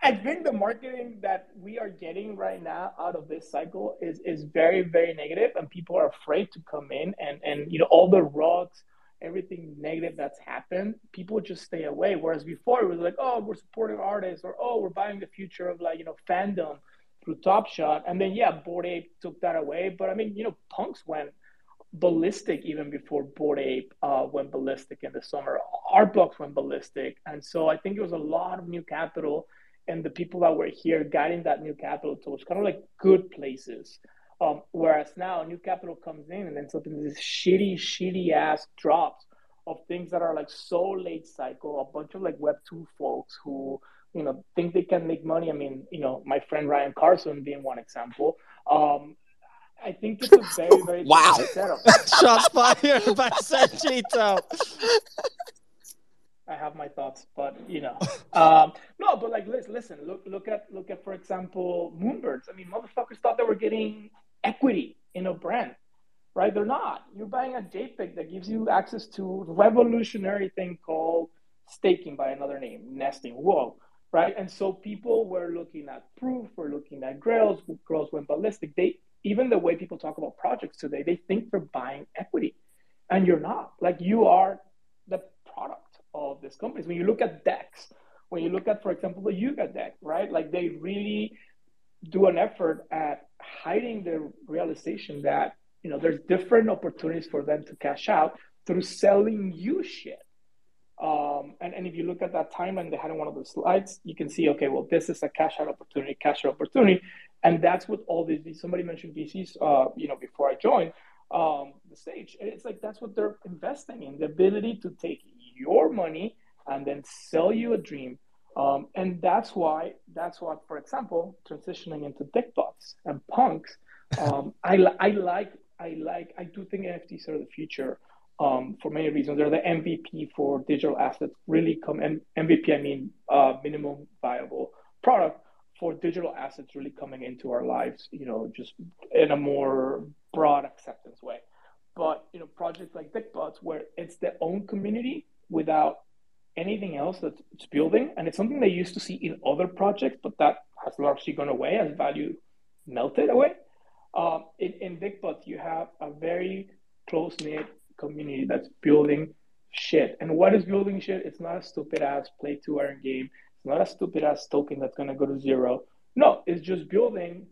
I think the marketing that we are getting right now out of this cycle is is very very negative, and people are afraid to come in and and you know all the rugs, everything negative that's happened, people just stay away. Whereas before it was like, oh, we're supporting artists, or oh, we're buying the future of like you know fandom through Top Shot, and then yeah, Bored Ape took that away. But I mean, you know, punks went ballistic even before Bored Ape uh, went ballistic in the summer. Art blocks went ballistic, and so I think it was a lot of new capital and the people that were here guiding that new capital towards kind of like good places. Um, whereas now new capital comes in and then something this shitty, shitty ass drops of things that are like so late cycle, a bunch of like web two folks who, you know, think they can make money. I mean, you know, my friend Ryan Carson being one example. Um, I think it's a very, very Wow. setup. shots fired by Sergito. I have my thoughts, but you know, um, no, but like, listen, listen, look, look at, look at, for example, Moonbirds. I mean, motherfuckers thought they were getting equity in a brand, right? They're not. You're buying a JPEG that gives you access to revolutionary thing called staking by another name, nesting. Whoa, right? And so people were looking at proof, were looking at Grails. Grails went ballistic. They even the way people talk about projects today, they think they're buying equity, and you're not. Like you are the product of these companies. When you look at DEX, when you look at, for example, the Yuga deck, right? Like they really do an effort at hiding the realization that you know there's different opportunities for them to cash out through selling you shit. Um, and, and if you look at that timeline they had in one of the slides, you can see, okay, well, this is a cash out opportunity, cash out opportunity. And that's what all these, somebody mentioned VCs, uh, you know, before I joined um, the stage. It's like, that's what they're investing in, the ability to take your money and then sell you a dream. Um, and that's why that's why, for example, transitioning into dickbutts and punks, um, I, I like I like I do think NFTs are the future um, for many reasons. They're the MVP for digital assets. Really come and MVP I mean uh, minimum viable product for digital assets really coming into our lives. You know, just in a more broad acceptance way. But you know, projects like Dickbutts where it's their own community without anything else that's it's building, and it's something they used to see in other projects, but that has largely gone away as value melted away. Um, in, in Dickbutts, you have a very close knit community that's building shit. And what is building shit? It's not a stupid ass play to earn game. It's not a stupid ass token that's gonna go to zero. No, it's just building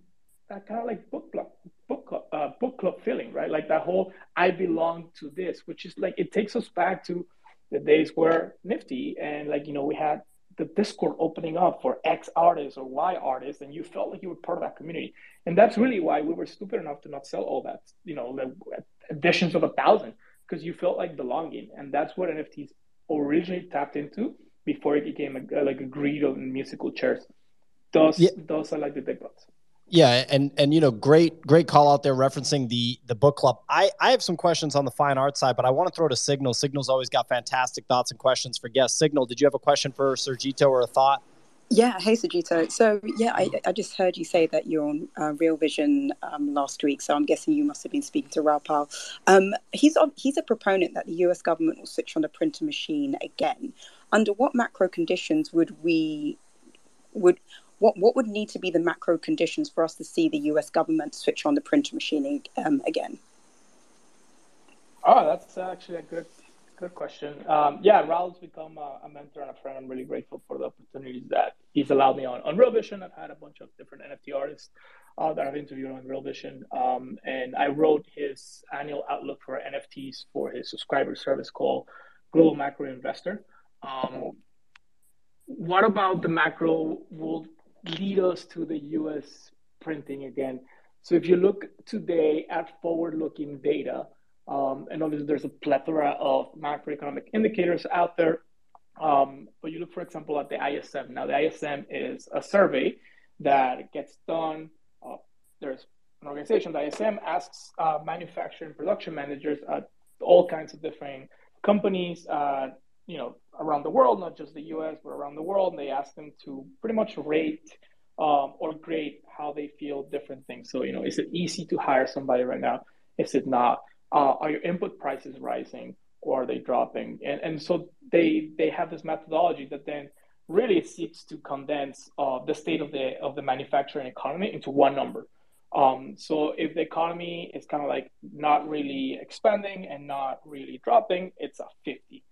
that kind of like book club, book club, uh, book club feeling, right? Like that whole I belong to this, which is like it takes us back to the days were Nifty and like you know we had the Discord opening up for X artists or Y artists, and you felt like you were part of that community. And that's really why we were stupid enough to not sell all that, you know, the editions of a thousand, because you felt like belonging, and that's what NFTs originally tapped into before it became a, like a greed on musical chairs. Those, yeah. those are like the big ones. Yeah, and and you know, great great call out there referencing the the book club. I I have some questions on the fine art side, but I want to throw to Signal. Signal's always got fantastic thoughts and questions for guests. Signal, did you have a question for Sergito or a thought? Yeah, hey Sergito. So yeah, I, I just heard you say that you're on uh, Real Vision um, last week. So I'm guessing you must have been speaking to Raoul Um, he's he's a proponent that the U.S. government will switch on the printer machine again. Under what macro conditions would we would what what would need to be the macro conditions for us to see the U.S. government switch on the printer machining um, again? Oh, that's actually a good good question. Um, yeah, Raoul's become a, a, mentor and a friend. I'm really grateful for the opportunities that he's allowed me on on Real Vision. I've had a bunch of different NFT artists uh, that I've interviewed on Real Vision, um, and I wrote his annual outlook for NFTs for his subscriber service called Global Macro Investor. Um, what about the macro will lead us to the US printing again. So if you look today at forward looking data, um, and obviously there's a plethora of macroeconomic indicators out there. Um, but you look, for example, at the ISM. Now, the ISM is a survey that gets done. Uh, there's an organization, the ISM asks uh, manufacturing production managers at all kinds of different companies, uh, you know, around the world, not just the US, but around the world. And they ask them to pretty much rate um, or grade how they feel different things. So, you know, is it easy to hire somebody right now? Is it not? Uh, are your input prices rising or are they dropping? And, and so they, they have this methodology that then really seeks to condense uh, the state of the, of the manufacturing economy into one number. Um, so if the economy is kind of like not really expanding and not really dropping, it's a 50.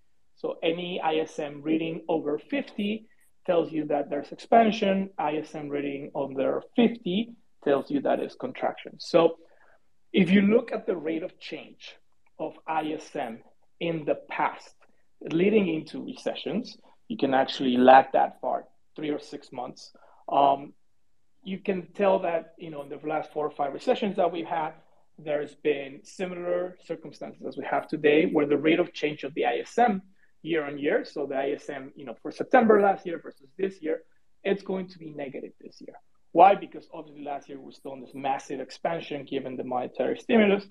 So any ISM reading over 50 tells you that there's expansion. ISM reading under 50 tells you that is contraction. So if you look at the rate of change of ISM in the past, leading into recessions, you can actually lag that far, three or six months. Um, you can tell that you know in the last four or five recessions that we've had, there's been similar circumstances as we have today, where the rate of change of the ISM year on year. So the ISM, you know, for September last year versus this year, it's going to be negative this year. Why? Because obviously last year we're still in this massive expansion given the monetary stimulus.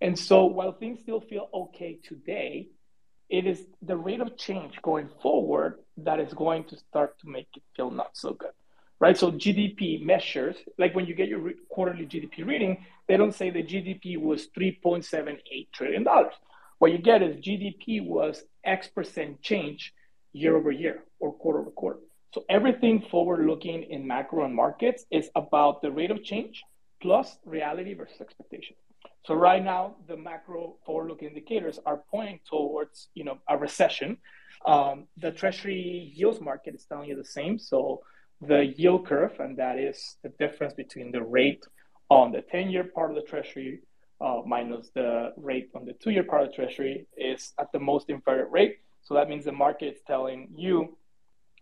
And so while things still feel okay today, it is the rate of change going forward that is going to start to make it feel not so good. Right? So GDP measures, like when you get your re- quarterly GDP reading, they don't say the GDP was $3.78 trillion. What you get is GDP was X percent change year over year or quarter over quarter. So everything forward looking in macro and markets is about the rate of change plus reality versus expectation. So right now, the macro forward looking indicators are pointing towards, you know, a recession. Um, the treasury yields market is telling you the same. So the yield curve, and that is the difference between the rate on the 10 year part of the treasury uh, minus the rate on the two-year part of Treasury is at the most inverted rate. So that means the market is telling you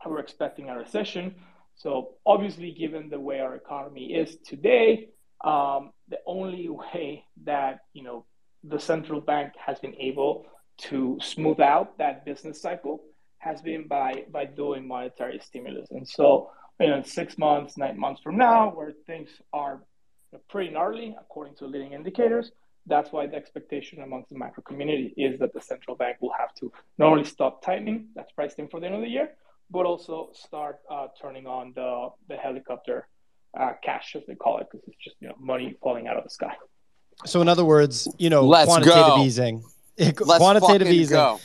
we're expecting a recession. So obviously, given the way our economy is today, um, the only way that you know the central bank has been able to smooth out that business cycle has been by by doing monetary stimulus. And so, you know, six months, nine months from now, where things are pretty gnarly according to leading indicators, that's why the expectation amongst the macro community is that the central bank will have to not only stop tightening, that's priced in for the end of the year, but also start uh, turning on the the helicopter uh, cash, as they call it, because it's just you know money falling out of the sky. So, in other words, you know, Let's quantitative go. easing. Let's quantitative easing. go.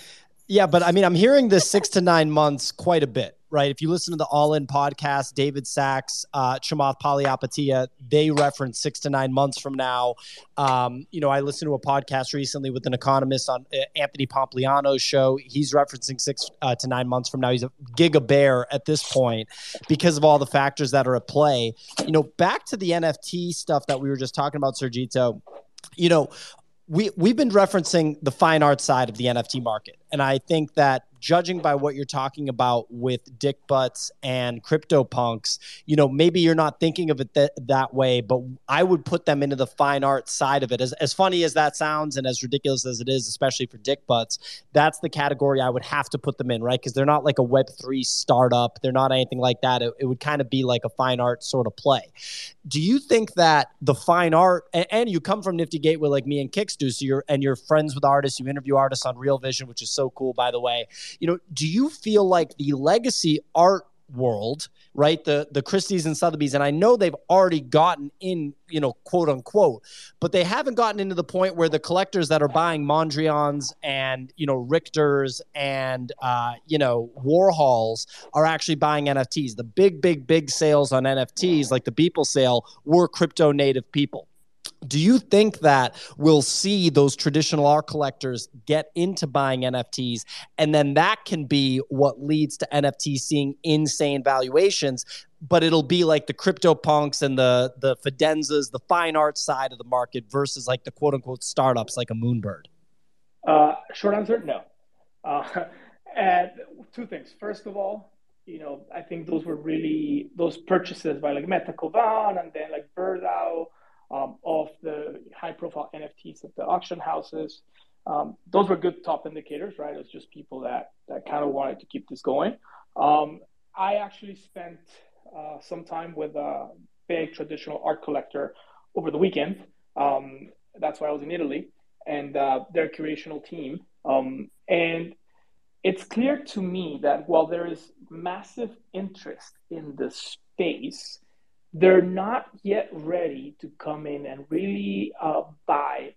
Yeah, but I mean, I'm hearing this six to nine months quite a bit, right? If you listen to the All In podcast, David Sacks, uh, Chamath Palihapitiya, they reference six to nine months from now. Um, you know, I listened to a podcast recently with an economist on uh, Anthony Pompliano's show. He's referencing six uh, to nine months from now. He's a giga bear at this point because of all the factors that are at play. You know, back to the NFT stuff that we were just talking about, Sergito. You know, we we've been referencing the fine art side of the NFT market, and I think that judging by what you're talking about with Dick Butts and CryptoPunks, you know, maybe you're not thinking of it that that way, but I would put them into the fine art side of it. As as funny as that sounds, and as ridiculous as it is, especially for Dick Butts, that's the category I would have to put them in, right? Because they're not like a Web three startup, they're not anything like that. It, it would kind of be like a fine art sort of play do you think that the fine art and, and, you come from Nifty Gateway like me and Kicks do, so you're and you're friends with artists, you interview artists on Real Vision, which is so cool, by the way. You know, do you feel like the legacy art world, right? The the Christie's and Sotheby's, and I know they've already gotten in, you know, quote unquote, but they haven't gotten into the point where the collectors that are buying Mondrians and you know Richters and uh, you know Warhols are actually buying NFTs. The big, big, big sales on NFTs, like the Beeple sale, were crypto native people. Do you think that we'll see those traditional art collectors get into buying NFTs, and then that can be what leads to NFTs seeing insane valuations? But it'll be like the crypto punks and the the Fidenzas, the fine art side of the market versus like the quote unquote startups like a Moonbird. Uh, short answer, no. Uh, and two things. First of all, you know, I think those were really those purchases by like Metakovan and then like Birdao um, of the high profile NFTs at the auction houses. Um, those were good top indicators, right? It was just people that, that kind of wanted to keep this going. Um, I actually spent uh, some time with a big traditional art collector over the weekend. Um, that's why I was in Italy and uh, their curational team. Um, and it's clear to me that while there is massive interest in the space, they're not yet ready to come in and really uh, buy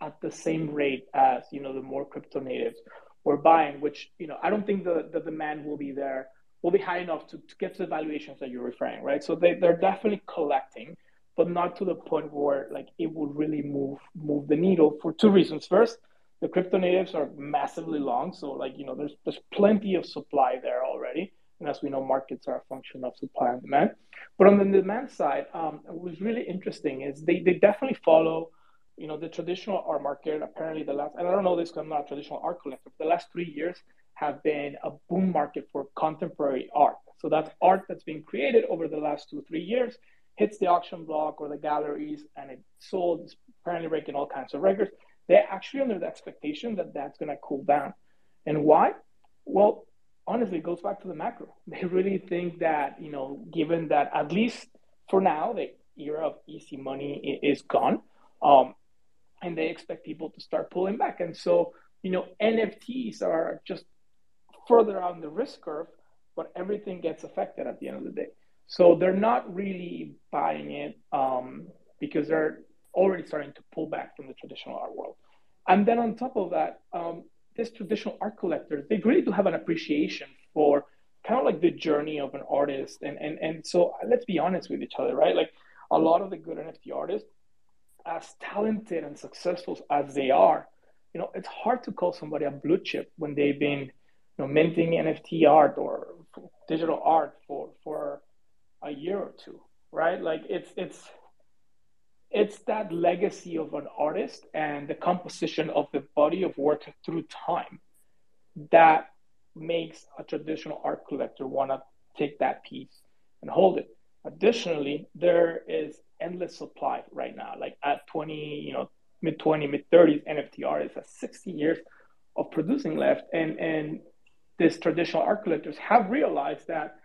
at the same rate as you know the more crypto natives were buying which you know i don't think the, the demand will be there will be high enough to, to get to the valuations that you're referring right? So they, they're definitely collecting but not to the point where like it would really move move the needle for two reasons. First the crypto natives are massively long so like you know there's there's plenty of supply there already and as we know, markets are a function of supply and demand. But on the demand side, um, what was really interesting is they, they definitely follow, you know, the traditional art market. Apparently, the last, and I don't know this because I'm not a traditional art collector, the last three years have been a boom market for contemporary art. So that's art that's been created over the last two, three years, hits the auction block or the galleries, and it's sold. It's apparently breaking all kinds of records. They're actually under the expectation that that's going to cool down. And why? Well, honestly it goes back to the macro. They really think that, you know, given that at least for now, the era of easy money is gone, um, and they expect people to start pulling back. And so, you know, NFTs are just further on the risk curve, but everything gets affected at the end of the day. So they're not really buying it um, because they're already starting to pull back from the traditional art world. And then on top of that, um, this traditional art collectors, they really do have an appreciation for kind of like the journey of an artist. And, and, and so let's be honest with each other, right? Like a lot of the good NFT artists, as talented and successful as they are, you know, it's hard to call somebody a blue chip when they've been, you know, minting NFT art or digital art for, for a year or two, right? Like it's, it's, it's that legacy of an artist and the composition of the body of work through time that makes a traditional art collector want to take that piece and hold it. Additionally, there is endless supply right now. Like at 20, you know, mid 20, mid 30s, NFT artists at 60 years of producing left, and and these traditional art collectors have realized that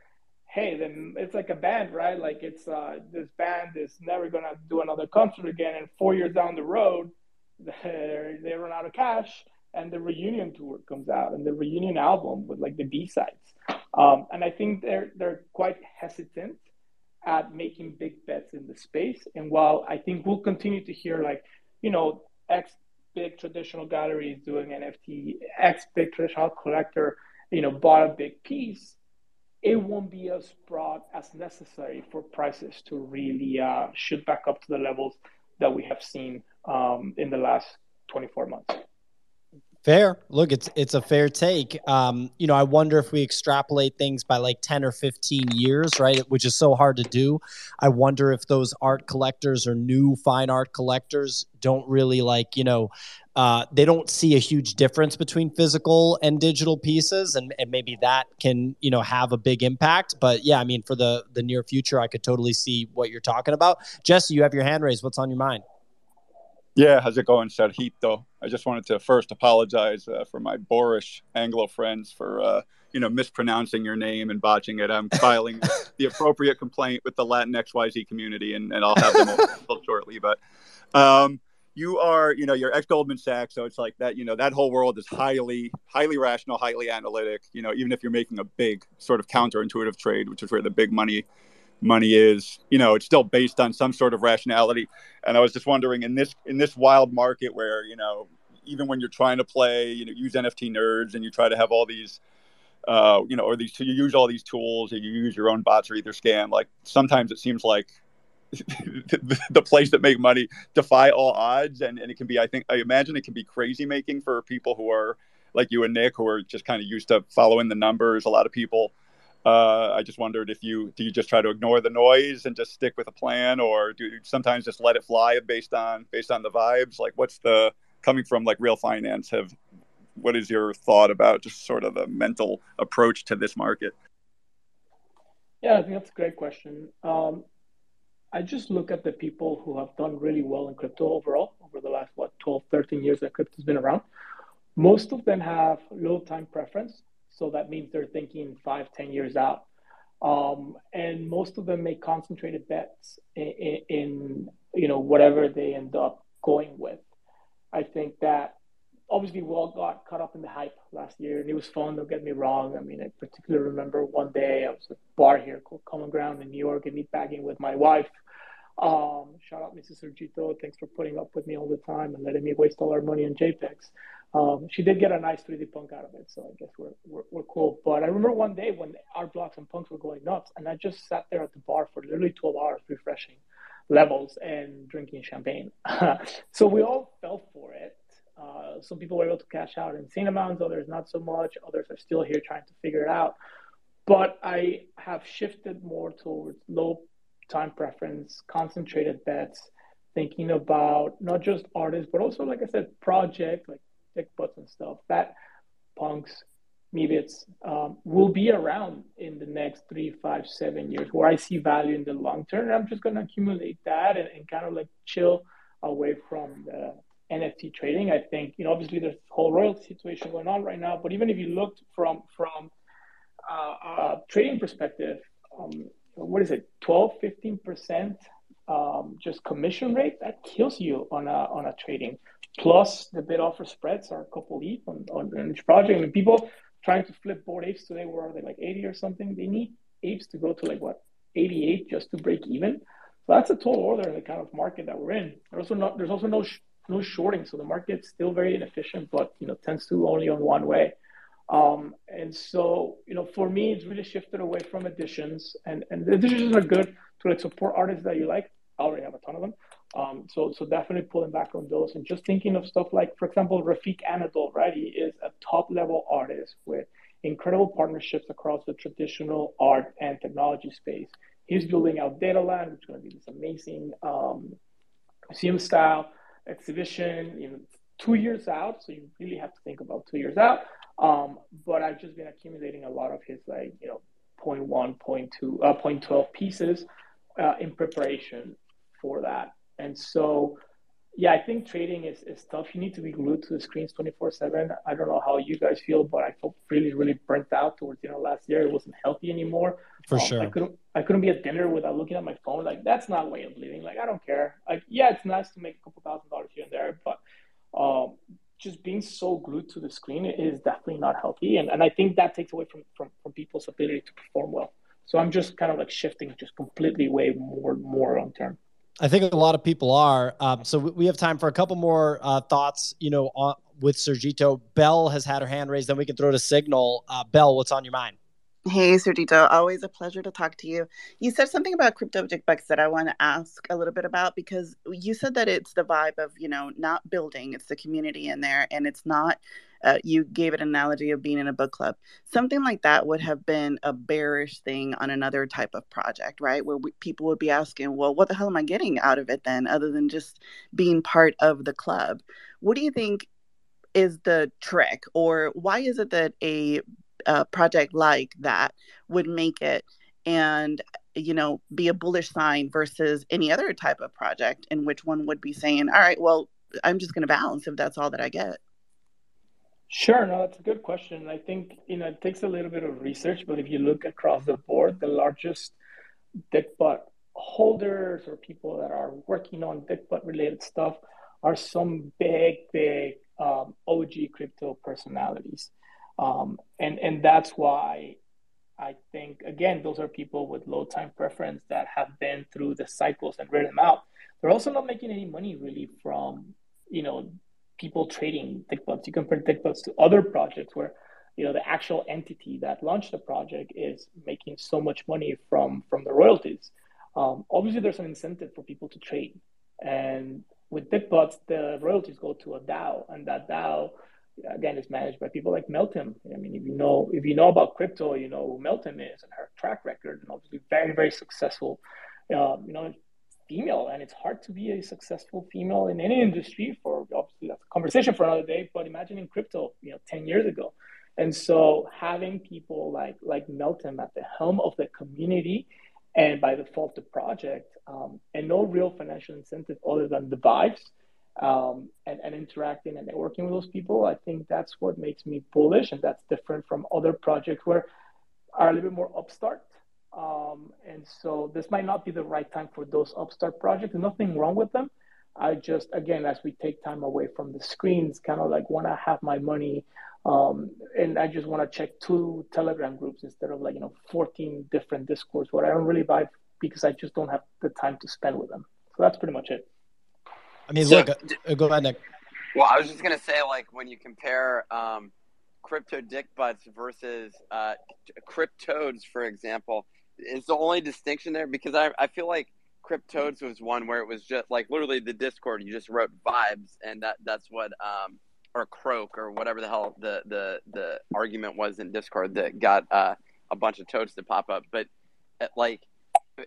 hey, then it's like a band, right? Like it's uh, this band is never gonna do another concert again, and four years down the road, they run out of cash, and the reunion tour comes out, and the reunion album with like the B sides, um, and I think they're they're quite hesitant at making big bets in the space. And while I think we'll continue to hear like, you know, X big traditional galleries doing NFT, X big traditional collector, you know, bought a big piece, it won't be as broad as necessary for prices to really uh, shoot back up to the levels that we have seen um, in the last 24 months. Fair. Look, it's it's a fair take. Um, you know, I wonder if we extrapolate things by like 10 or 15 years, right? Which is so hard to do. I wonder if those art collectors or new fine art collectors don't really like, you know, uh, they don't see a huge difference between physical and digital pieces, and, and maybe that can you know have a big impact. But yeah, I mean, for the the near future, I could totally see what you're talking about. Jesse, you have your hand raised. What's on your mind? Yeah, how's it going, Sergito? I just wanted to first apologize uh, for my boorish Anglo friends for uh, you know mispronouncing your name and botching it. I'm filing the appropriate complaint with the Latin XYZ community, and, and I'll have them shortly. But um, you are, you know, you're ex Goldman Sachs, so it's like that. You know, that whole world is highly, highly rational, highly analytic. You know, even if you're making a big sort of counterintuitive trade, which is where the big money money is you know it's still based on some sort of rationality. And i was just wondering in this in this wild market where you know even when you're trying to play you know use nft nerds and you try to have all these uh, you know or these you use all these tools and you use your own bots or either scam like sometimes it seems like the, place that make money defy all odds. And, and it can be i think i imagine it can be crazy making for people who are like you and nick who are just kind of used to following the numbers. A lot of people uh, I just wondered if you do you just try to ignore the noise and just stick with a plan, or do you sometimes just let it fly based on based on the vibes? Like, what's the coming from like real finance? Have what is your thought about just sort of the mental approach to this market? Yeah, I think that's a great question. Um, I just look at the people who have done really well in crypto overall over the last, what, 12, 13 years that crypto's been around. Most of them have low time preference. So that means they're thinking five, ten years out. Um, and most of them make concentrated bets in, in, you know whatever they end up going with. I think that obviously we all got caught up in the hype last year, and it was fun. Don't get me wrong. I mean, I particularly remember one day I was at a bar here called Common Ground in New York, and meet bagging with my wife. Um, shout out Mrs. Sergito. Thanks for putting up with me all the time and letting me waste all our money on JPEGs. Um, she did get a nice 3D punk out of it, so I guess we're, we're, we're cool. But I remember one day when art blocks and punks were going nuts, and I just sat there at the bar for literally 12 hours refreshing levels and drinking champagne. so we all fell for it. Uh, some people were able to cash out insane amounts, others not so much. Others are still here trying to figure it out. But I have shifted more towards low time preference, concentrated bets, thinking about not just artists, but also, like I said, projects like dickbutts and stuff, that punks, Meebits um, will be around in the next three, five, seven years where I see value in the long term. And I'm just going to accumulate that and, and, kind of like chill away from the NFT trading. I think, you know, obviously there's a whole royalty situation going on right now, but even if you looked from, from uh, a trading perspective, um, what is it, 12, 15% um, just commission rate, that kills you on a, on a trading plus the bid offer spreads are a couple ETH on, on, each project. I mean, people trying to flip Bored Apes today, where are they like 80 or something? They need apes to go to like what 88 just to break even. So that's a tall order in the kind of market that we're in. There's also not there's also no sh- no shorting, so the market's still very inefficient, but you know tends to only on one way. Um, and so you know for me, it's really shifted away from editions, and and the editions are good to like support artists that you like. I already have a ton of them. Um, so, so definitely pulling back on those and just thinking of stuff like, for example, Refik Anadol, right? He is a top level artist with incredible partnerships across the traditional art and technology space. He's building out Dataland, which is going to be this amazing um, museum style exhibition, know, two years out. So you really have to think about two years out. Um, but I've just been accumulating a lot of his like, you know, 0.1, 0.2, uh, 0.12 pieces uh, in preparation for that. And so, yeah, I think trading is, is tough. You need to be glued to the screens 24 7. I don't know how you guys feel, but I felt really, really burnt out towards you know last year. It wasn't healthy anymore. For Um, sure. I couldn't I couldn't be at dinner without looking at my phone. Like that's not a way of living. Like I don't care. Like yeah, it's nice to make a couple thousand dollars here and there, but um, just being so glued to the screen is definitely not healthy. And and I think that takes away from from, from people's ability to perform well. So I'm just kind of like shifting just completely way more more long term. I think a lot of people are. Um, so we- have time for a couple more uh, thoughts. You know, on, with Sergito, Bell has had her hand raised. Then we can throw to Signal. Uh, Bell, what's on your mind? Hey, Sergito, always a pleasure to talk to you. You said something about CryptoDickbutts that I want to ask a little bit about because you said that it's the vibe of, you know, not building, it's the community in there, and it's not, uh, you gave it an analogy of being in a book club. Something like that would have been a bearish thing on another type of project, right? Where we, people would be asking, well, what the hell am I getting out of it then, other than just being part of the club? What do you think is the trick, or why is it that a a project like that would make it and you know be a bullish sign versus any other type of project in which one would be saying all right well i'm just going to balance if that's all that i get Sure, no, that's a good question. I think you know it takes a little bit of research, but if you look across the board, the largest Dickbutt holders or people that are working on Dickbutt related stuff are some big, big um, OG crypto personalities, um, and and that's why I think again those are people with low time preference that have been through the cycles and rid them out. They're also not making any money really from you know people trading Dickbutts. You can compare Dickbutts to other projects where you know the actual entity that launched the project is making so much money from from the royalties. Um, obviously, there's an incentive for people to trade, and with Dickbutts, the royalties go to a DAO, and that DAO again is managed by people like Meltem. I mean, if you know if you know about crypto, you know who Meltem is and her track record, and obviously very very successful. Um, you know, female, and it's hard to be a successful female in any industry. For obviously that's a conversation for another day. But imagine in crypto, you know, ten years ago, and so having people like like Meltem at the helm of the community, and by default the project, um, and no real financial incentive other than the vibes. Um, and, and interacting and networking with those people, I think that's what makes me bullish, and that's different from other projects where are a little bit more upstart. Um, and so this might not be the right time for those upstart projects. There's nothing wrong with them. I just, again, as we take time away from the screens, kind of like want to have my money. Um, and I just want to check two Telegram groups instead of like, you know, 14 different Discords where I don't really buy because I just don't have the time to spend with them. So that's pretty much it. I mean, So- look, uh, go ahead, Nick. Well, I was just gonna say, like, when you compare um, crypto dick butts versus uh, CrypToadz, for example, is the only distinction there because I, I feel like CrypToadz was one where it was just like literally the Discord. You just wrote vibes, and that that's what um, or croak or whatever the hell the the the argument was in Discord that got uh, a bunch of toads to pop up. But uh, like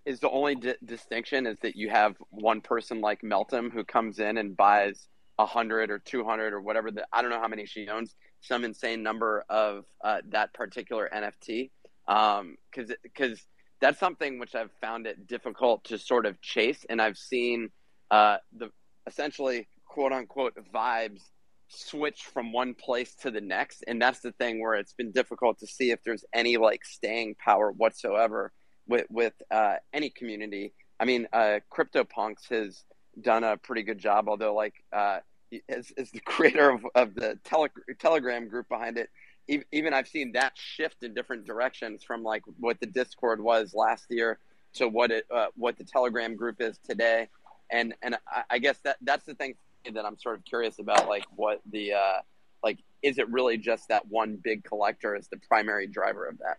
is the only di- distinction is that you have one person like Meltem who comes in and buys a hundred or two hundred or whatever the I don't know how many she owns, some insane number of uh, that particular NFT. Um, because because that's something which I've found it difficult to sort of chase, and I've seen uh, the essentially quote unquote vibes switch from one place to the next, and that's the thing where it's been difficult to see if there's any like staying power whatsoever with with uh, any community. I mean, uh, CryptoPunks has done a pretty good job, although like uh, as, as the creator of, of the tele- Telegram group behind it, e- even I've seen that shift in different directions from like what the Discord was last year to what it uh, what the Telegram group is today, and and I, I guess that that's the thing that I'm sort of curious about, like what the uh, like is it really just that one big collector is the primary driver of that?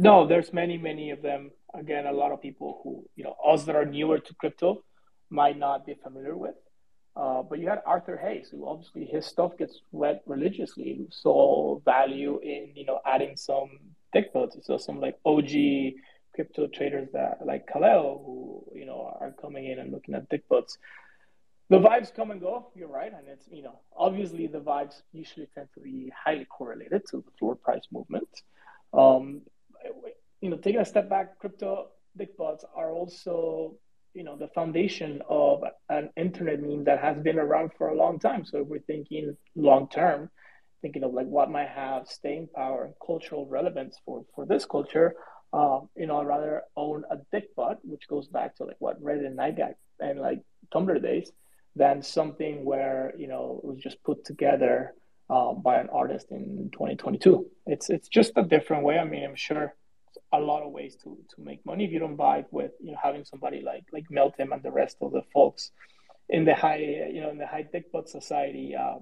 No, there's many, many of them. Again, a lot of people who, you know, us that are newer to crypto might not be familiar with. Uh, but you had Arthur Hayes, who obviously his stuff gets read religiously, who saw value in, you know, adding some dickbutts. So some like OG crypto traders that like Kaleo, who, you know, are coming in and looking at dickbutts. The vibes come and go, you're right. And it's, you know, obviously the vibes usually tend to be highly correlated to the floor price movement. Um, you know, taking a step back, crypto big bots are also you know the foundation of an internet meme that has been around for a long time. So if we're thinking long term, thinking of like what might have staying power and cultural relevance for for this culture, um, you know, I'd rather own a dick butt, which goes back to like what Reddit and 9GAG and like Tumblr days, than something where you know it was just put together um, by an artist in 2022. It's it's just a different way. I mean, I'm sure a lot of ways to to make money if you don't buy it with you know having somebody like like Meltem and the rest of the folks in the high you know in the high dick butt society uh,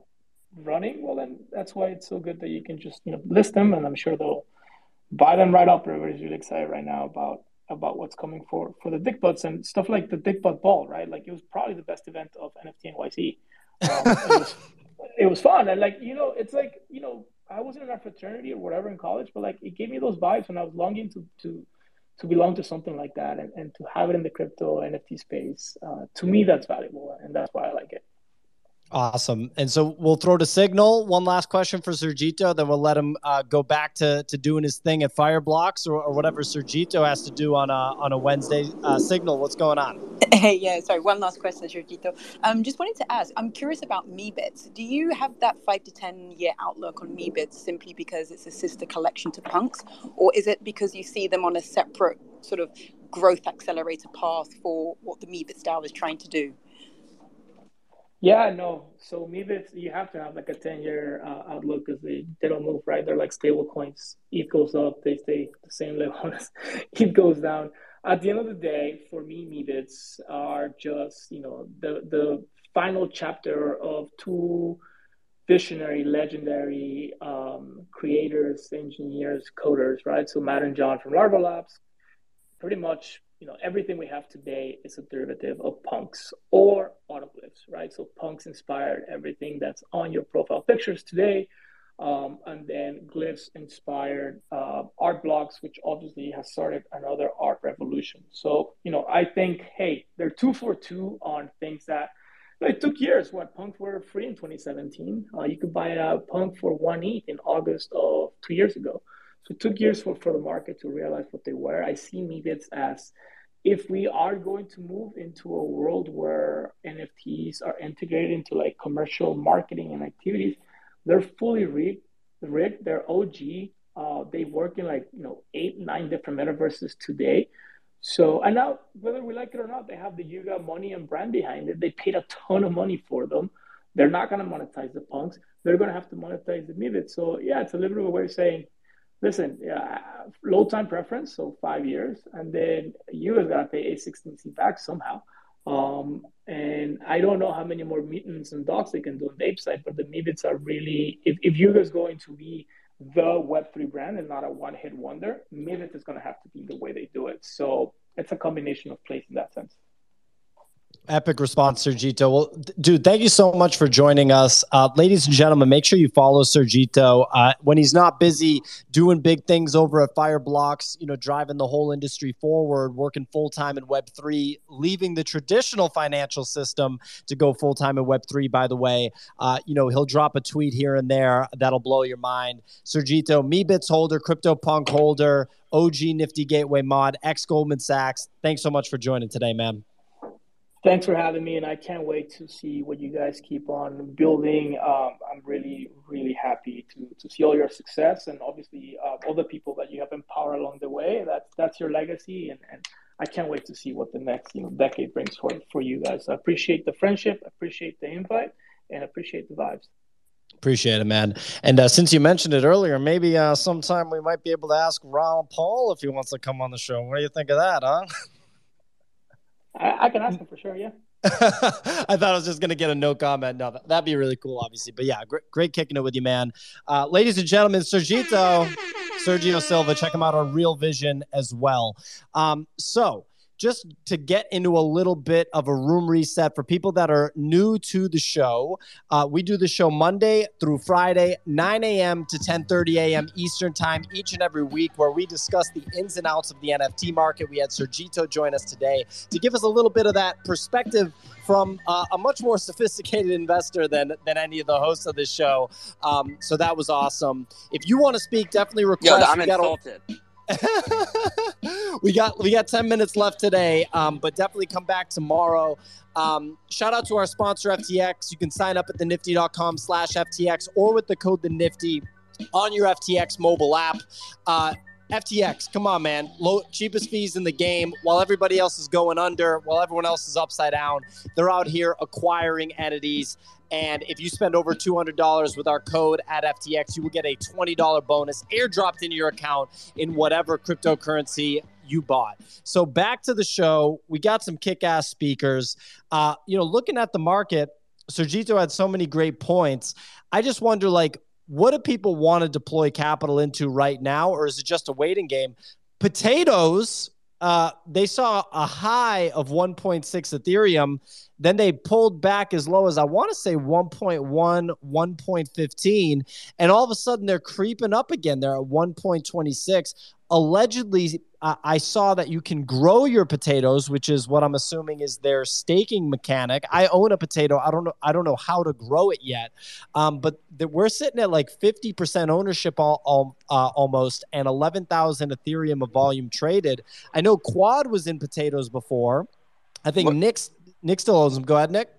running. Well, then that's why it's so good that you can just you know list them, and I'm sure they'll buy them right up. Everybody's really excited right now about about what's coming for for the dick butts and stuff like the dick butt ball, right? Like it was probably the best event of NFT NYC. Um, it, was, fun and like you know, it's like you know, I wasn't in a fraternity or whatever in college, but like it gave me those vibes when I was longing to to to belong to something like that and, and to have it in the crypto NFT space. Uh, to me, that's valuable, and that's why I like it. Awesome. And so we'll throw to Signal. One last question for Sergito, then we'll let him uh, go back to, to doing his thing at Fireblocks or, or whatever Sergito has to do on a, on a Wednesday. Uh, Signal, what's going on? Hey, yeah, sorry. One last question, Sergito. Um, just wanted to ask, I'm curious about Meebits. Do you have that five to 10 year outlook on Meebits simply because it's a sister collection to Punks? Or is it because you see them on a separate sort of growth accelerator path for what the Meebits DAO is trying to do? Yeah, no. So Meebits, you have to have like a 10 year uh, outlook because they, they don't move, right? They're like stable coins. ETH goes up, they stay the same level as goes down. At the end of the day, for me, Meebits are just, you know, the, the final chapter of two visionary, legendary um, creators, engineers, coders, right? So Matt and John from Larva Labs pretty much you know everything we have today is a derivative of punks or autoglyphs right? So punks inspired everything that's on your profile pictures today. Um, and then glyphs inspired uh, art blocks which obviously has started another art revolution. So you know i think hey they're two for two on things that it took years. What punks were free in 2017 uh, you could buy a punk for one ETH in august of two years ago so it took years for, for the market to realize what they were. I see Meebits as if we are going to move into a world where NFTs are integrated into like commercial marketing and activities, they're fully rigged. rigged they're OG. Uh, they work in like you know eight, nine different metaverses today. So and now whether we like it or not, they have the Yuga money and brand behind it. They paid a ton of money for them. They're not going to monetize the punks. They're going to have to monetize the Meebits. So yeah, it's a little bit of a way of saying listen, yeah, low time preference, so five years, and then you guys gotta pay A16Z back somehow. Um, and I don't know how many more mutants and docs they can do on the ape side, but the Meebits are really, if, if you guys going to be the Web3 brand and not a one hit wonder, Meebits is going to have to be the way they do it. So it's a combination of plays in that sense. Epic response, Sergito. Well, dude, thank you so much for joining us. Uh, ladies and gentlemen, make sure you follow Sergito. Uh, when he's not busy doing big things over at Fireblocks, you know, driving the whole industry forward, working full time in Web3, leaving the traditional financial system to go full time in Web3, by the way, uh, you know, he'll drop a tweet here and there that'll blow your mind. Sergito, Meebits holder, CryptoPunk holder, OG Nifty Gateway mod, ex Goldman Sachs. Thanks so much for joining today, man. Thanks for having me, and I can't wait to see what you guys keep on building. Um, I'm really, really happy to, to see all your success, and obviously uh, all the people that you have empowered along the way. That's that's your legacy, and, and I can't wait to see what the next you know decade brings for for you guys. I appreciate the friendship, appreciate the invite, and appreciate the vibes. Appreciate it, man. And uh, since you mentioned it earlier, maybe uh, sometime we might be able to ask Raoul Pal if he wants to come on the show. What do you think of that, huh? I, I can ask him for sure. Yeah. I thought I was just going to get a no comment. No, that'd be really cool, obviously. But yeah, great, great kicking it with you, man. Uh, ladies and gentlemen, Sergito, Sergio Silva, check him out on Real Vision as well. Um, so, just to get into a little bit of a room reset for people that are new to the show. Uh, we do the show monday through friday 9 a.m to 10.30 a.m eastern time each and every week where we discuss the ins and outs of the nft market. We had sergito join us today to give us a little bit of that perspective from uh, a much more sophisticated investor than than any of the hosts of this show. Um, so that was awesome. If you want to speak definitely request Yo, i'm insulted we got we got 10 minutes left today, um, but definitely come back tomorrow. Um, shout out to our sponsor FTX. You can sign up at thenifty.com slash FTX or with the code the Nifty on your FTX mobile app. Uh, FTX, come on, man. Low, cheapest fees in the game. While everybody else is going under, while everyone else is upside down, they're out here acquiring entities. And if you spend over $200 with our code at FTX, you will get a $20 bonus airdropped into your account in whatever cryptocurrency you bought. So back to the show. We got some kick-ass speakers. Uh, you know, looking at the market, Sergito had so many great points. I just wonder, like, what do people want to deploy capital into right now, or is it just a waiting game? Potatoes, uh, they saw a high of 1.6 Ethereum. Then they pulled back as low as I want to say 1.1, 1.15. And all of a sudden they're creeping up again. They're at 1.26 allegedly I saw that you can grow your potatoes, which is what I'm assuming is their staking mechanic. I own a potato. I don't know. I don't know how to grow it yet, um, but the, we're sitting at like 50% ownership all, all uh, almost, and 11,000 Ethereum of volume traded. I know Quad was in potatoes before. I think what? Nick Nick still owns them. Go ahead, Nick.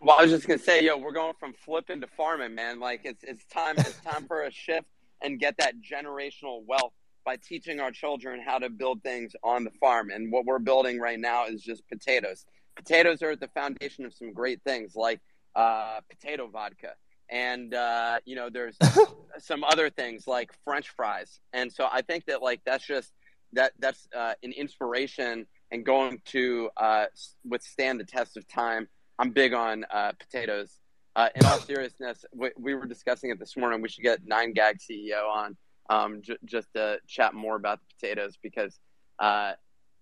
Well, I was just gonna say, yo, we're going from flipping to farming, man. Like it's it's time it's time for a shift and get that generational wealth by teaching our children how to build things on the farm. And what we're building right now is just potatoes. Potatoes are at the foundation of some great things like uh, potato vodka. And, uh, you know, there's some other things like French fries. And so I think that, like, that's just that that's uh, an inspiration and going to uh, withstand the test of time. I'm big on uh, potatoes. Uh, in all seriousness, we, we, were discussing it this morning. We should get Nine Gag CEO on um, j- just to chat more about the potatoes because, uh,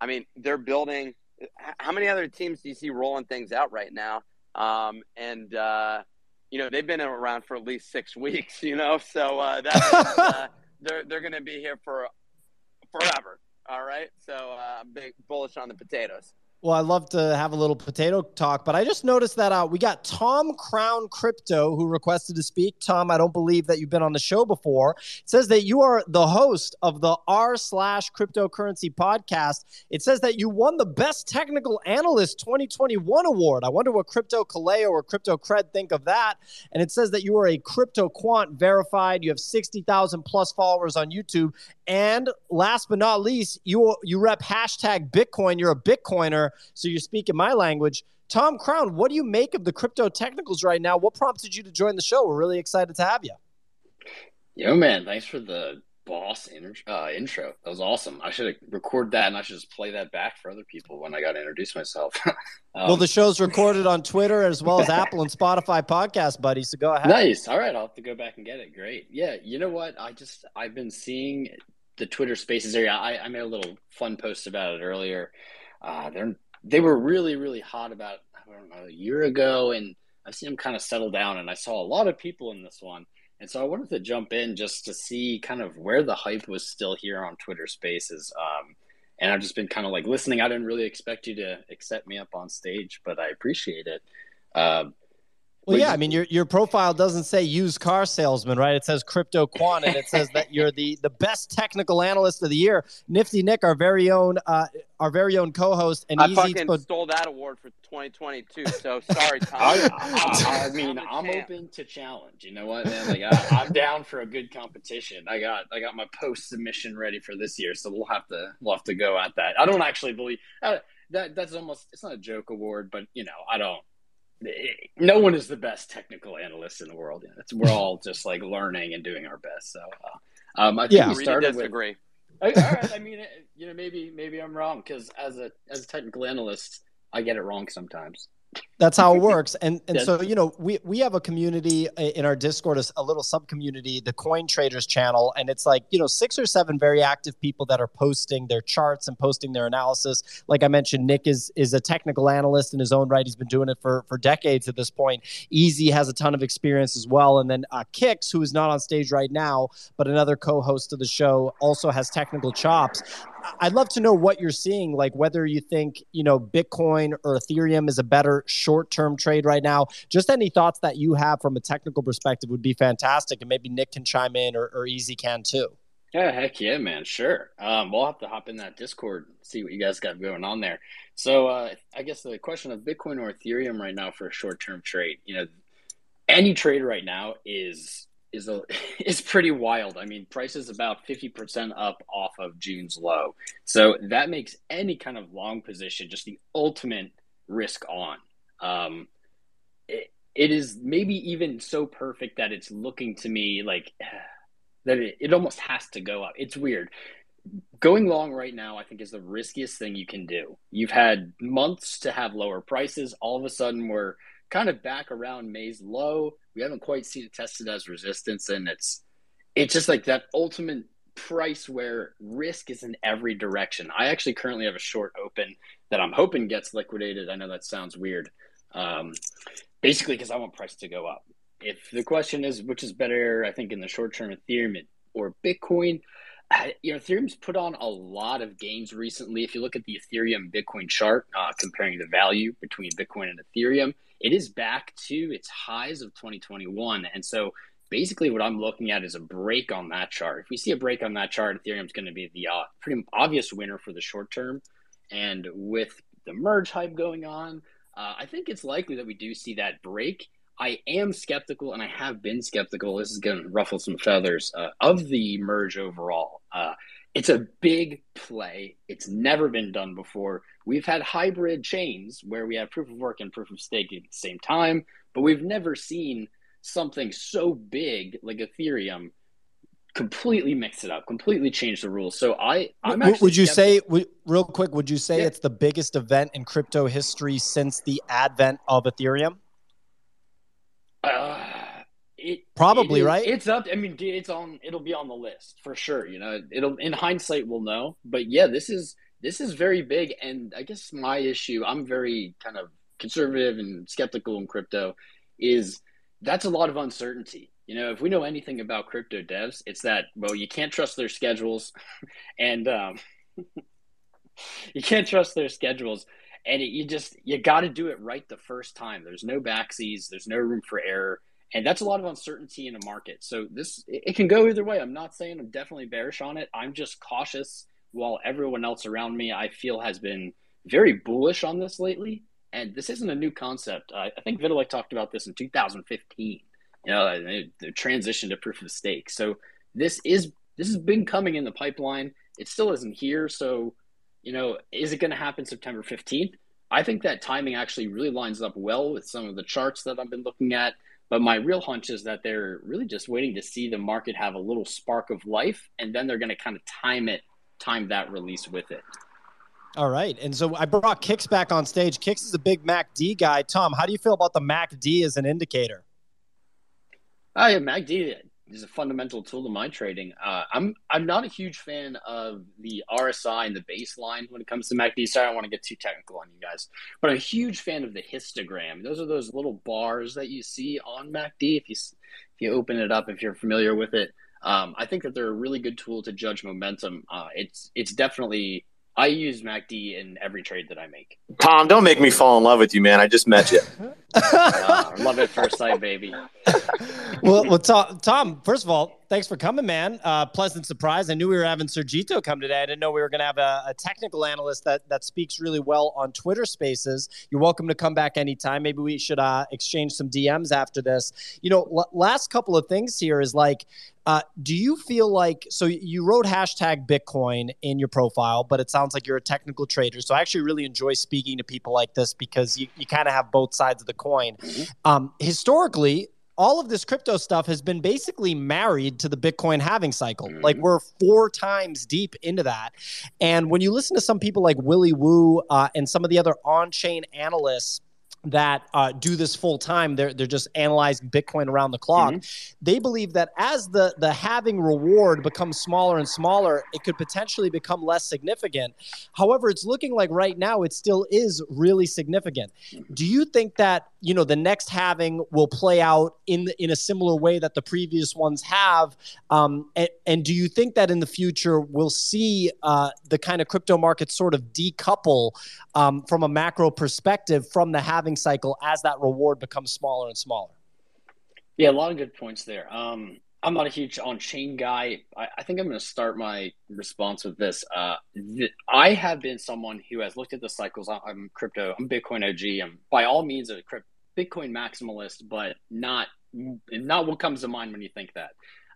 I mean, they're building. How many other teams do you see rolling things out right now? Um, and uh, you know they've been around for at least six weeks. You know, so uh, uh, they're they're going to be here for forever. All right, so uh, big bullish on the potatoes. Well, I love to have a little potato talk, but I just noticed that uh, we got Tom Crown Crypto who requested to speak. Tom, I don't believe that you've been on the show before. It says that you are the host of the r slash cryptocurrency podcast. It says that you won the Best Technical Analyst 2021 award. I wonder what Crypto Kaleo or Crypto Cred think of that. And it says that you are a crypto quant verified. You have 60,000 plus followers on YouTube. And last but not least, you you rep hashtag Bitcoin. You're a Bitcoiner. So you're speaking my language. Tom Crown, what do you make of the crypto technicals right now? What prompted you to join the show? We're really excited to have you. Yo, man, thanks for the boss uh, intro. That was awesome. I should record that and I should just play that back for other people when I got to introduce myself. um, well, the show's recorded on Twitter as well as Apple and Spotify podcast, buddy. So go ahead. Nice. All right, I'll have to go back and get it. Great. Yeah, you know what? I just I've been seeing the Twitter Spaces area. I, I made a little fun post about it earlier. Uh, they're they were really really hot about I don't know a year ago, and I've seen them kind of settle down. And I saw a lot of people in this one, and so I wanted to jump in just to see kind of where the hype was still here on Twitter Spaces. Um, and I've just been kind of like listening. I didn't really expect you to accept me up on stage, but I appreciate it. Uh, well, yeah, I mean, your your profile doesn't say used car salesman, right? It says crypto quant, and it says that you're the the best technical analyst of the year. Nifty Nick, our very own uh, our very own co-host, and I easy fucking to... stole that award for 2022. So sorry, Tom. I, I, I mean, I'm, I'm open to challenge. You know what, man? Like I, am down for a good competition. I got I got my post submission ready for this year, so we'll have to we'll have to go at that. I don't actually believe uh, that that's almost it's not a joke award, but you know, I don't no one is the best technical analyst in the world. It's, we're all just like learning and doing our best. So, uh, um, I think yeah, we started with. Agree. all right. I mean, you know, maybe maybe I'm wrong because as a as a technical analyst, I get it wrong sometimes. That's how it works. And and so, you know, we we have a community in our Discord, a little sub community, the Coin Traders channel, and it's like, you know, six or seven very active people that are posting their charts and posting their analysis. Like I mentioned, Nick is is a technical analyst in his own right. He's been doing it for for decades at this point. Easy has a ton of experience as well. And then uh, Kix, who is not on stage right now, but another co-host of the show, also has technical chops. I'd love to know what you're seeing, like whether you think, you know, Bitcoin or Ethereum is a better short term trade right now. Just any thoughts that you have from a technical perspective would be fantastic. And maybe Nick can chime in or, or Easy can too. Yeah, heck yeah, man. Sure. Um, we'll have to hop in that Discord, see what you guys got going on there. So, uh, I guess the question of Bitcoin or Ethereum right now for a short term trade, you know, any trade right now is is a is pretty wild. I mean, price is about fifty percent up off of June's low, so that makes any kind of long position just the ultimate risk on. Um, it, it is maybe even so perfect that it's looking to me like that it, it almost has to go up. It's weird. Going long right now, I think, is the riskiest thing you can do. You've had months to have lower prices. All of a sudden, we're kind of back around May's low. We haven't quite seen it tested as resistance, and it's it's just like that ultimate price where risk is in every direction. I actually currently have a short open that I'm hoping gets liquidated. I know that sounds weird, um, basically because I want price to go up. If the question is which is better, I think in the short term, Ethereum or Bitcoin, you know, Ethereum's put on a lot of gains recently. If you look at the Ethereum Bitcoin chart, uh, comparing the value between Bitcoin and Ethereum, it is back to its highs of 2021. And so basically what I'm looking at is a break on that chart. If we see a break on that chart, Ethereum's going to be the uh, pretty obvious winner for the short term. And with the merge hype going on, uh, I think it's likely that we do see that break. I am skeptical, and I have been skeptical. This is going to ruffle some feathers uh, of the merge overall. Uh, it's a big play. It's never been done before. We've had hybrid chains where we have proof of work and proof of stake at the same time, but we've never seen something so big like Ethereum completely mix it up, completely change the rules. So I, I'm actually would you say, w- real quick, would you say Yeah. it's the biggest event in crypto history since the advent of Ethereum? It Probably, it right? It's up. I mean, it's on. It'll be on the list for sure. You know, it'll in hindsight we'll know. But yeah, this is this is very big. And I guess my issue, I'm very kind of conservative and skeptical in crypto, is that's a lot of uncertainty. You know, if we know anything about crypto devs, it's that well, you can't trust their schedules, and um, you can't trust their schedules and it, you just you got to do it right the first time there's no backsies there's no room for error and that's a lot of uncertainty in a market. So this it, can go either way. I'm not saying i'm definitely bearish on it. I'm just cautious while everyone else around me i feel has been very bullish on this lately. And this isn't a new concept. I, I think vitalik talked about this in 2015 you know the, the transition to proof of stake. So this is this has been coming in the pipeline. It still isn't here. So you know, is it going to happen September 15th? I think that timing actually really lines up well with some of the charts that I've been looking at. But my real hunch is that they're really just waiting to see the market have a little spark of life, and then they're going to kind of time it, time that release with it. All right. And so I brought Kix back on stage. Kix is a big MACD guy. Tom, how do you feel about the MACD as an indicator? Oh yeah, MACD is a fundamental tool to my trading. Uh, I'm I'm not a huge fan of the RSI and the baseline when it comes to MACD. Sorry, I don't want to get too technical on you guys, but I'm a huge fan of the histogram. Those are those little bars that you see on MACD. If you if you open it up, if you're familiar with it, um, I think that they're a really good tool to judge momentum. Uh, it's it's definitely I use MACD in every trade that I make. Tom, don't make me fall in love with you, man. I just met you. Uh, love at first sight, baby. well, well, Tom, Tom, first of all, thanks for coming, man. Uh, pleasant surprise. I knew we were having Sergito come today. I didn't know we were going to have a, a technical analyst that that speaks really well on Twitter Spaces. You're welcome to come back anytime. Maybe we should uh, exchange some DMs after this. You know, l- last couple of things here is like, uh, do you feel like so you wrote hashtag Bitcoin in your profile, but it sounds like you're a technical trader. So I actually really enjoy speaking to people like this because you, you kind of have both sides of the coin. Um, historically, all of this crypto stuff has been basically married to the Bitcoin halving cycle. Like we're four times deep into that. And when you listen to some people like Willy Woo uh, and some of the other on-chain analysts that uh, do this full time, they're they're just analyzing Bitcoin around the clock. They believe that as the the halving reward becomes smaller and smaller, it could potentially become less significant. However, it's looking like right now it still is really significant. Do you think that you know the next halving will play out in in a similar way that the previous ones have? Um, and, and do you think that in the future we'll see uh, the kind of crypto market sort of decouple um, from a macro perspective from the halving cycle as that reward becomes smaller and smaller? Yeah, a lot of good points there. Um, I'm not a huge on chain guy. I, I think I'm going to start my response with this. Uh, th- I have been someone who has looked at the cycles. I'm, I'm crypto. I'm Bitcoin OG. I'm by all means a crypto, Bitcoin maximalist, but not not what comes to mind when you think that.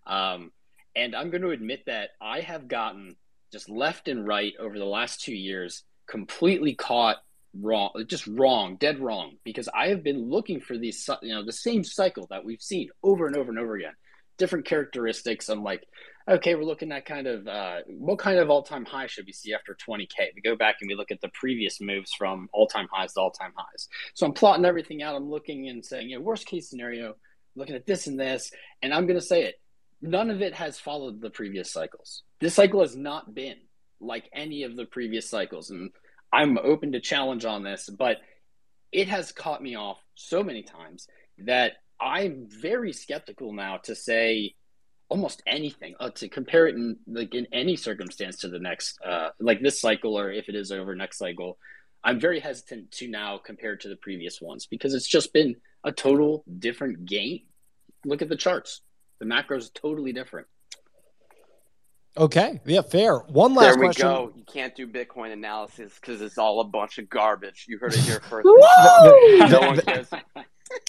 Um, and I'm going to admit that I have gotten just left and right over the last two years completely caught wrong, just wrong, dead wrong, because I have been looking for these, you know, the same cycle that we've seen over and over and over again, different characteristics. I'm like, okay, we're looking at kind of uh, what kind of all time high should we see after 20K? We go back and we look at the previous moves from all time highs to all time highs. So I'm plotting everything out. I'm looking and saying, you know, worst case scenario, looking at this and this, and I'm going to say it. None of it has followed the previous cycles. This cycle has not been like any of the previous cycles. And I'm open to challenge on this, but it has caught me off so many times that I'm very skeptical now to say almost anything uh, to compare it in like in any circumstance to the next uh, like this cycle or if it is over next cycle. I'm very hesitant to now compare to the previous ones because it's just been a total different game. Look at the charts. The macro is totally different Okay. Yeah, fair. One last there we question. go. You can't do Bitcoin analysis because it's all a bunch of garbage. You heard it here first. Woo! no one cares.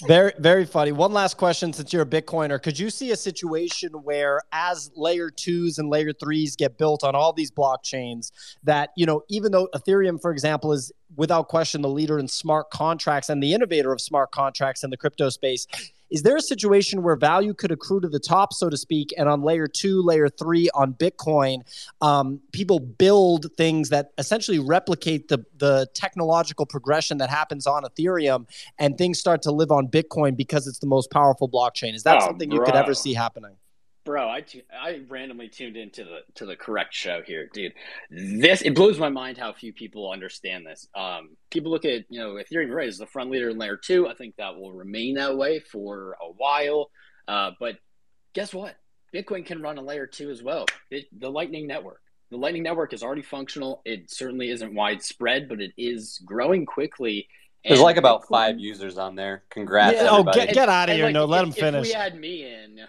very very funny one last question since you're a bitcoiner could you see a situation where as layer twos and layer threes get built on all these blockchains that you know even though ethereum for example is without question the leader in smart contracts and the innovator of smart contracts in the crypto space is there a situation where value could accrue to the top, so to speak, and on layer two, layer three on Bitcoin, um, people build things that essentially replicate the the technological progression that happens on Ethereum, and things start to live on Bitcoin because it's the most powerful blockchain? Is that Oh, something you could ever see happening? Bro, I I randomly tuned into the to the correct show here, dude. This it blows my mind how few people understand this. Um, people look at you know Ethereum right as the front leader in layer two. I think that will remain that way for a while. Uh, but guess what? Bitcoin can run on layer two as well. It, the Lightning Network. The Lightning Network is already functional. It certainly isn't widespread, but it is growing quickly. There's And like about Bitcoin- five users on there. Congrats, Yeah. Oh, get, get out of and, here! like, no, let if- him finish. If we add me in,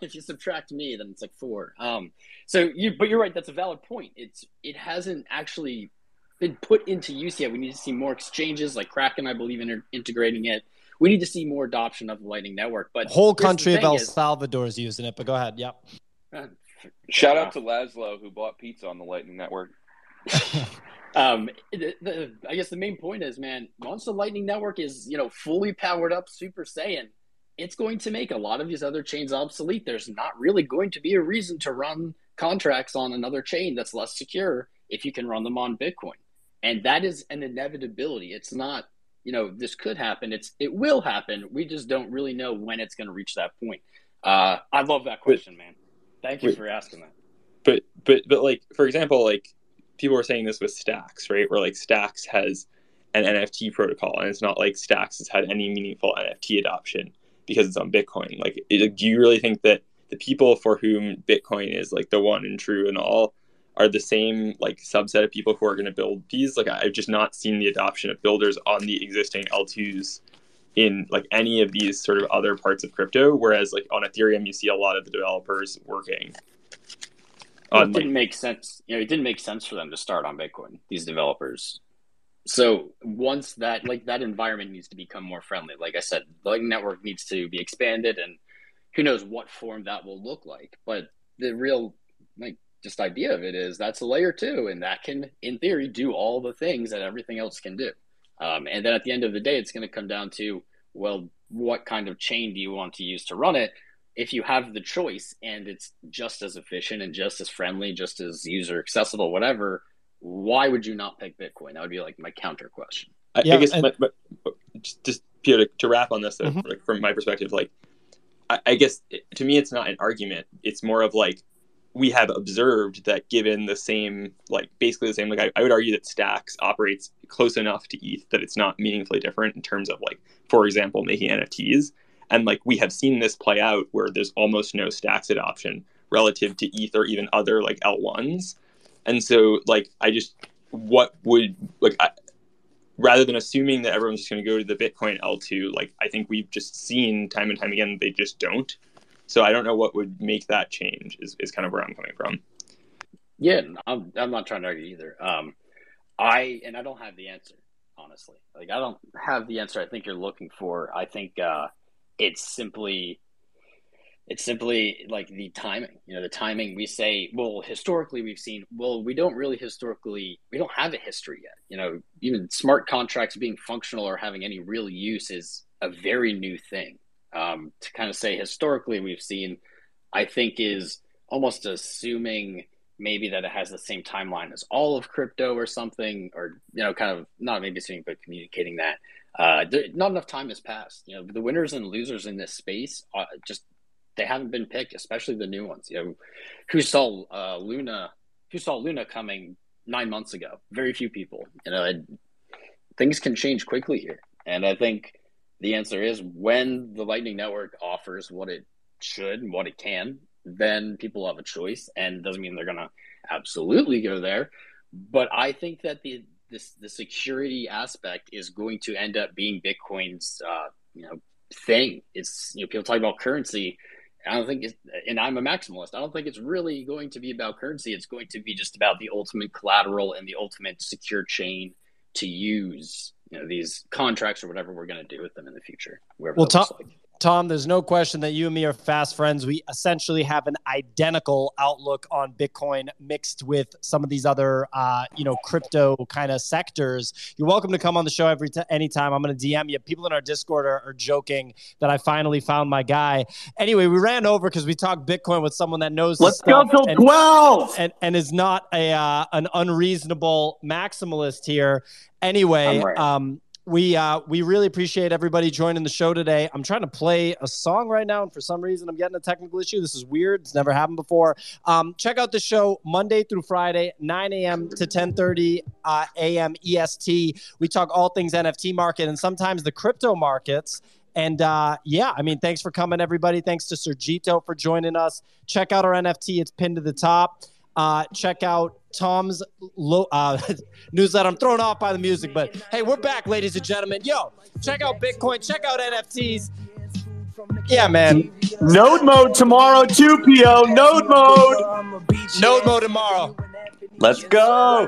if you subtract me, then it's like four. Um, so you, but you're right. That's a valid point. It's it hasn't actually been put into use yet. We need to see more exchanges, like Kraken, I believe, in integrating it. We need to see more adoption of the Lightning Network. But Whole country of El is- Salvador is using it, but go ahead. Yep. uh, Shout out to Laszlo who bought pizza on the Lightning Network. um, the, the, I guess the main point is, man, once the Lightning Network is you know fully powered up, Super Saiyan, it's going to make a lot of these other chains obsolete. There's not really going to be a reason to run contracts on another chain that's less secure if you can run them on Bitcoin, and that is an inevitability. It's not, you know, this could happen. It's it will happen. We just don't really know when it's going to reach that point. Uh, I love that question, man. Thank you wait. for asking that. but but but like for example like people are saying this with stacks right where like stacks has an nft protocol and it's not like stacks has had any meaningful nft adoption because it's on bitcoin like it, do you really think that the people for whom bitcoin is like the one and true and all are the same like subset of people who are going to build these like i've just not seen the adoption of builders on the existing l2s in like any of these sort of other parts of crypto whereas like on ethereum you see a lot of the developers working on it didn't make sense. You know, it didn't make sense for them to start on Bitcoin. These developers. So once that like that environment needs to become more friendly. Like I said, the Lightning Network needs to be expanded, and who knows what form that will look like. But the real like just idea of it is that's a layer two, and that can, in theory, do all the things that everything else can do. Um, and then at the end of the day, it's going to come down to well, what kind of chain do you want to use to run it? if you have the choice and it's just as efficient and just as friendly, just as user accessible, whatever, why would you not pick Bitcoin? That would be like my counter question. I, Yeah, I guess and- my, my, just, just Peter, to, to wrap on this, though, Mhm. like from my perspective, like I, I guess it, to me, it's not an argument. It's more of like we have observed that given the same, like basically the same, like I, I would argue that Stacks operates close enough to ETH that it's not meaningfully different in terms of like, for example, making NFTs. And like we have seen this play out where there's almost no Stacks adoption relative to ETH or even other like L1s. And so like I just what would like I, rather than assuming that everyone's just going to go to the Bitcoin L2, like I think we've just seen time and time again they just don't. So I don't know what would make that change. Is, is kind of where I'm coming from. Yeah, I'm I'm not trying to argue either. Um, I and I don't have the answer honestly. Like I don't have the answer I think you're looking for. I think uh, it's simply it's simply like the timing. You know, the timing. We say, well, historically we've seen. Well, we don't really historically. We don't have a history yet. You know, even smart contracts being functional or having any real use is a very new thing. Um, to kind of say historically we've seen, I think is almost assuming maybe that it has the same timeline as all of crypto or something, or you know, kind of not maybe assuming, but communicating that uh, not enough time has passed. You know, the winners and losers in this space uh, just they haven't been picked, especially the new ones. You know, who saw uh, Luna? Who saw Luna coming nine months ago? Very few people. You know, it, things can change quickly here, and I think the answer is when the Lightning Network offers what it should and what it can, then people have a choice, and it doesn't mean they're gonna absolutely go there. But I think that the this the security aspect is going to end up being Bitcoin's uh, you know thing. It's you know people talk about currency. I don't think it's, and I'm a maximalist. I don't think it's really going to be about currency. It's going to be just about the ultimate collateral and the ultimate secure chain to use, you know, these contracts or whatever we're going to do with them in the future. Well, Tom, like. Tom, there's no question that you and me are fast friends. We essentially have an identical outlook on Bitcoin mixed with some of these other, uh, you know, crypto kind of sectors. You're welcome to come on the show every t- anytime. I'm going to DM you. People in our Discord are, are, joking that I finally found my guy. Anyway, we ran over because we talked Bitcoin with someone that knows. Let's go till and, 12 and, and is not a uh, an unreasonable maximalist here. Anyway, right. um, we uh, we really appreciate everybody joining the show today. I'm trying to play a song right now, and for some reason, I'm getting a technical issue. This is weird. It's never happened before. Um, check out the show Monday through Friday, 9 a.m. to 10:30 uh, a.m. EST. We talk all things NFT market and sometimes the crypto markets. And uh, yeah, I mean, thanks for coming, everybody. Thanks to Sergito for joining us. Check out our NFT; it's pinned to the top. Uh, check out Tom's lo- uh, newsletter. I'm thrown off by the music, but hey, we're back, ladies and gentlemen. Yo, check out Bitcoin, check out NFTs. Yeah, man. Node mode tomorrow, 2 PO. Node mode. Node mode tomorrow. Let's go.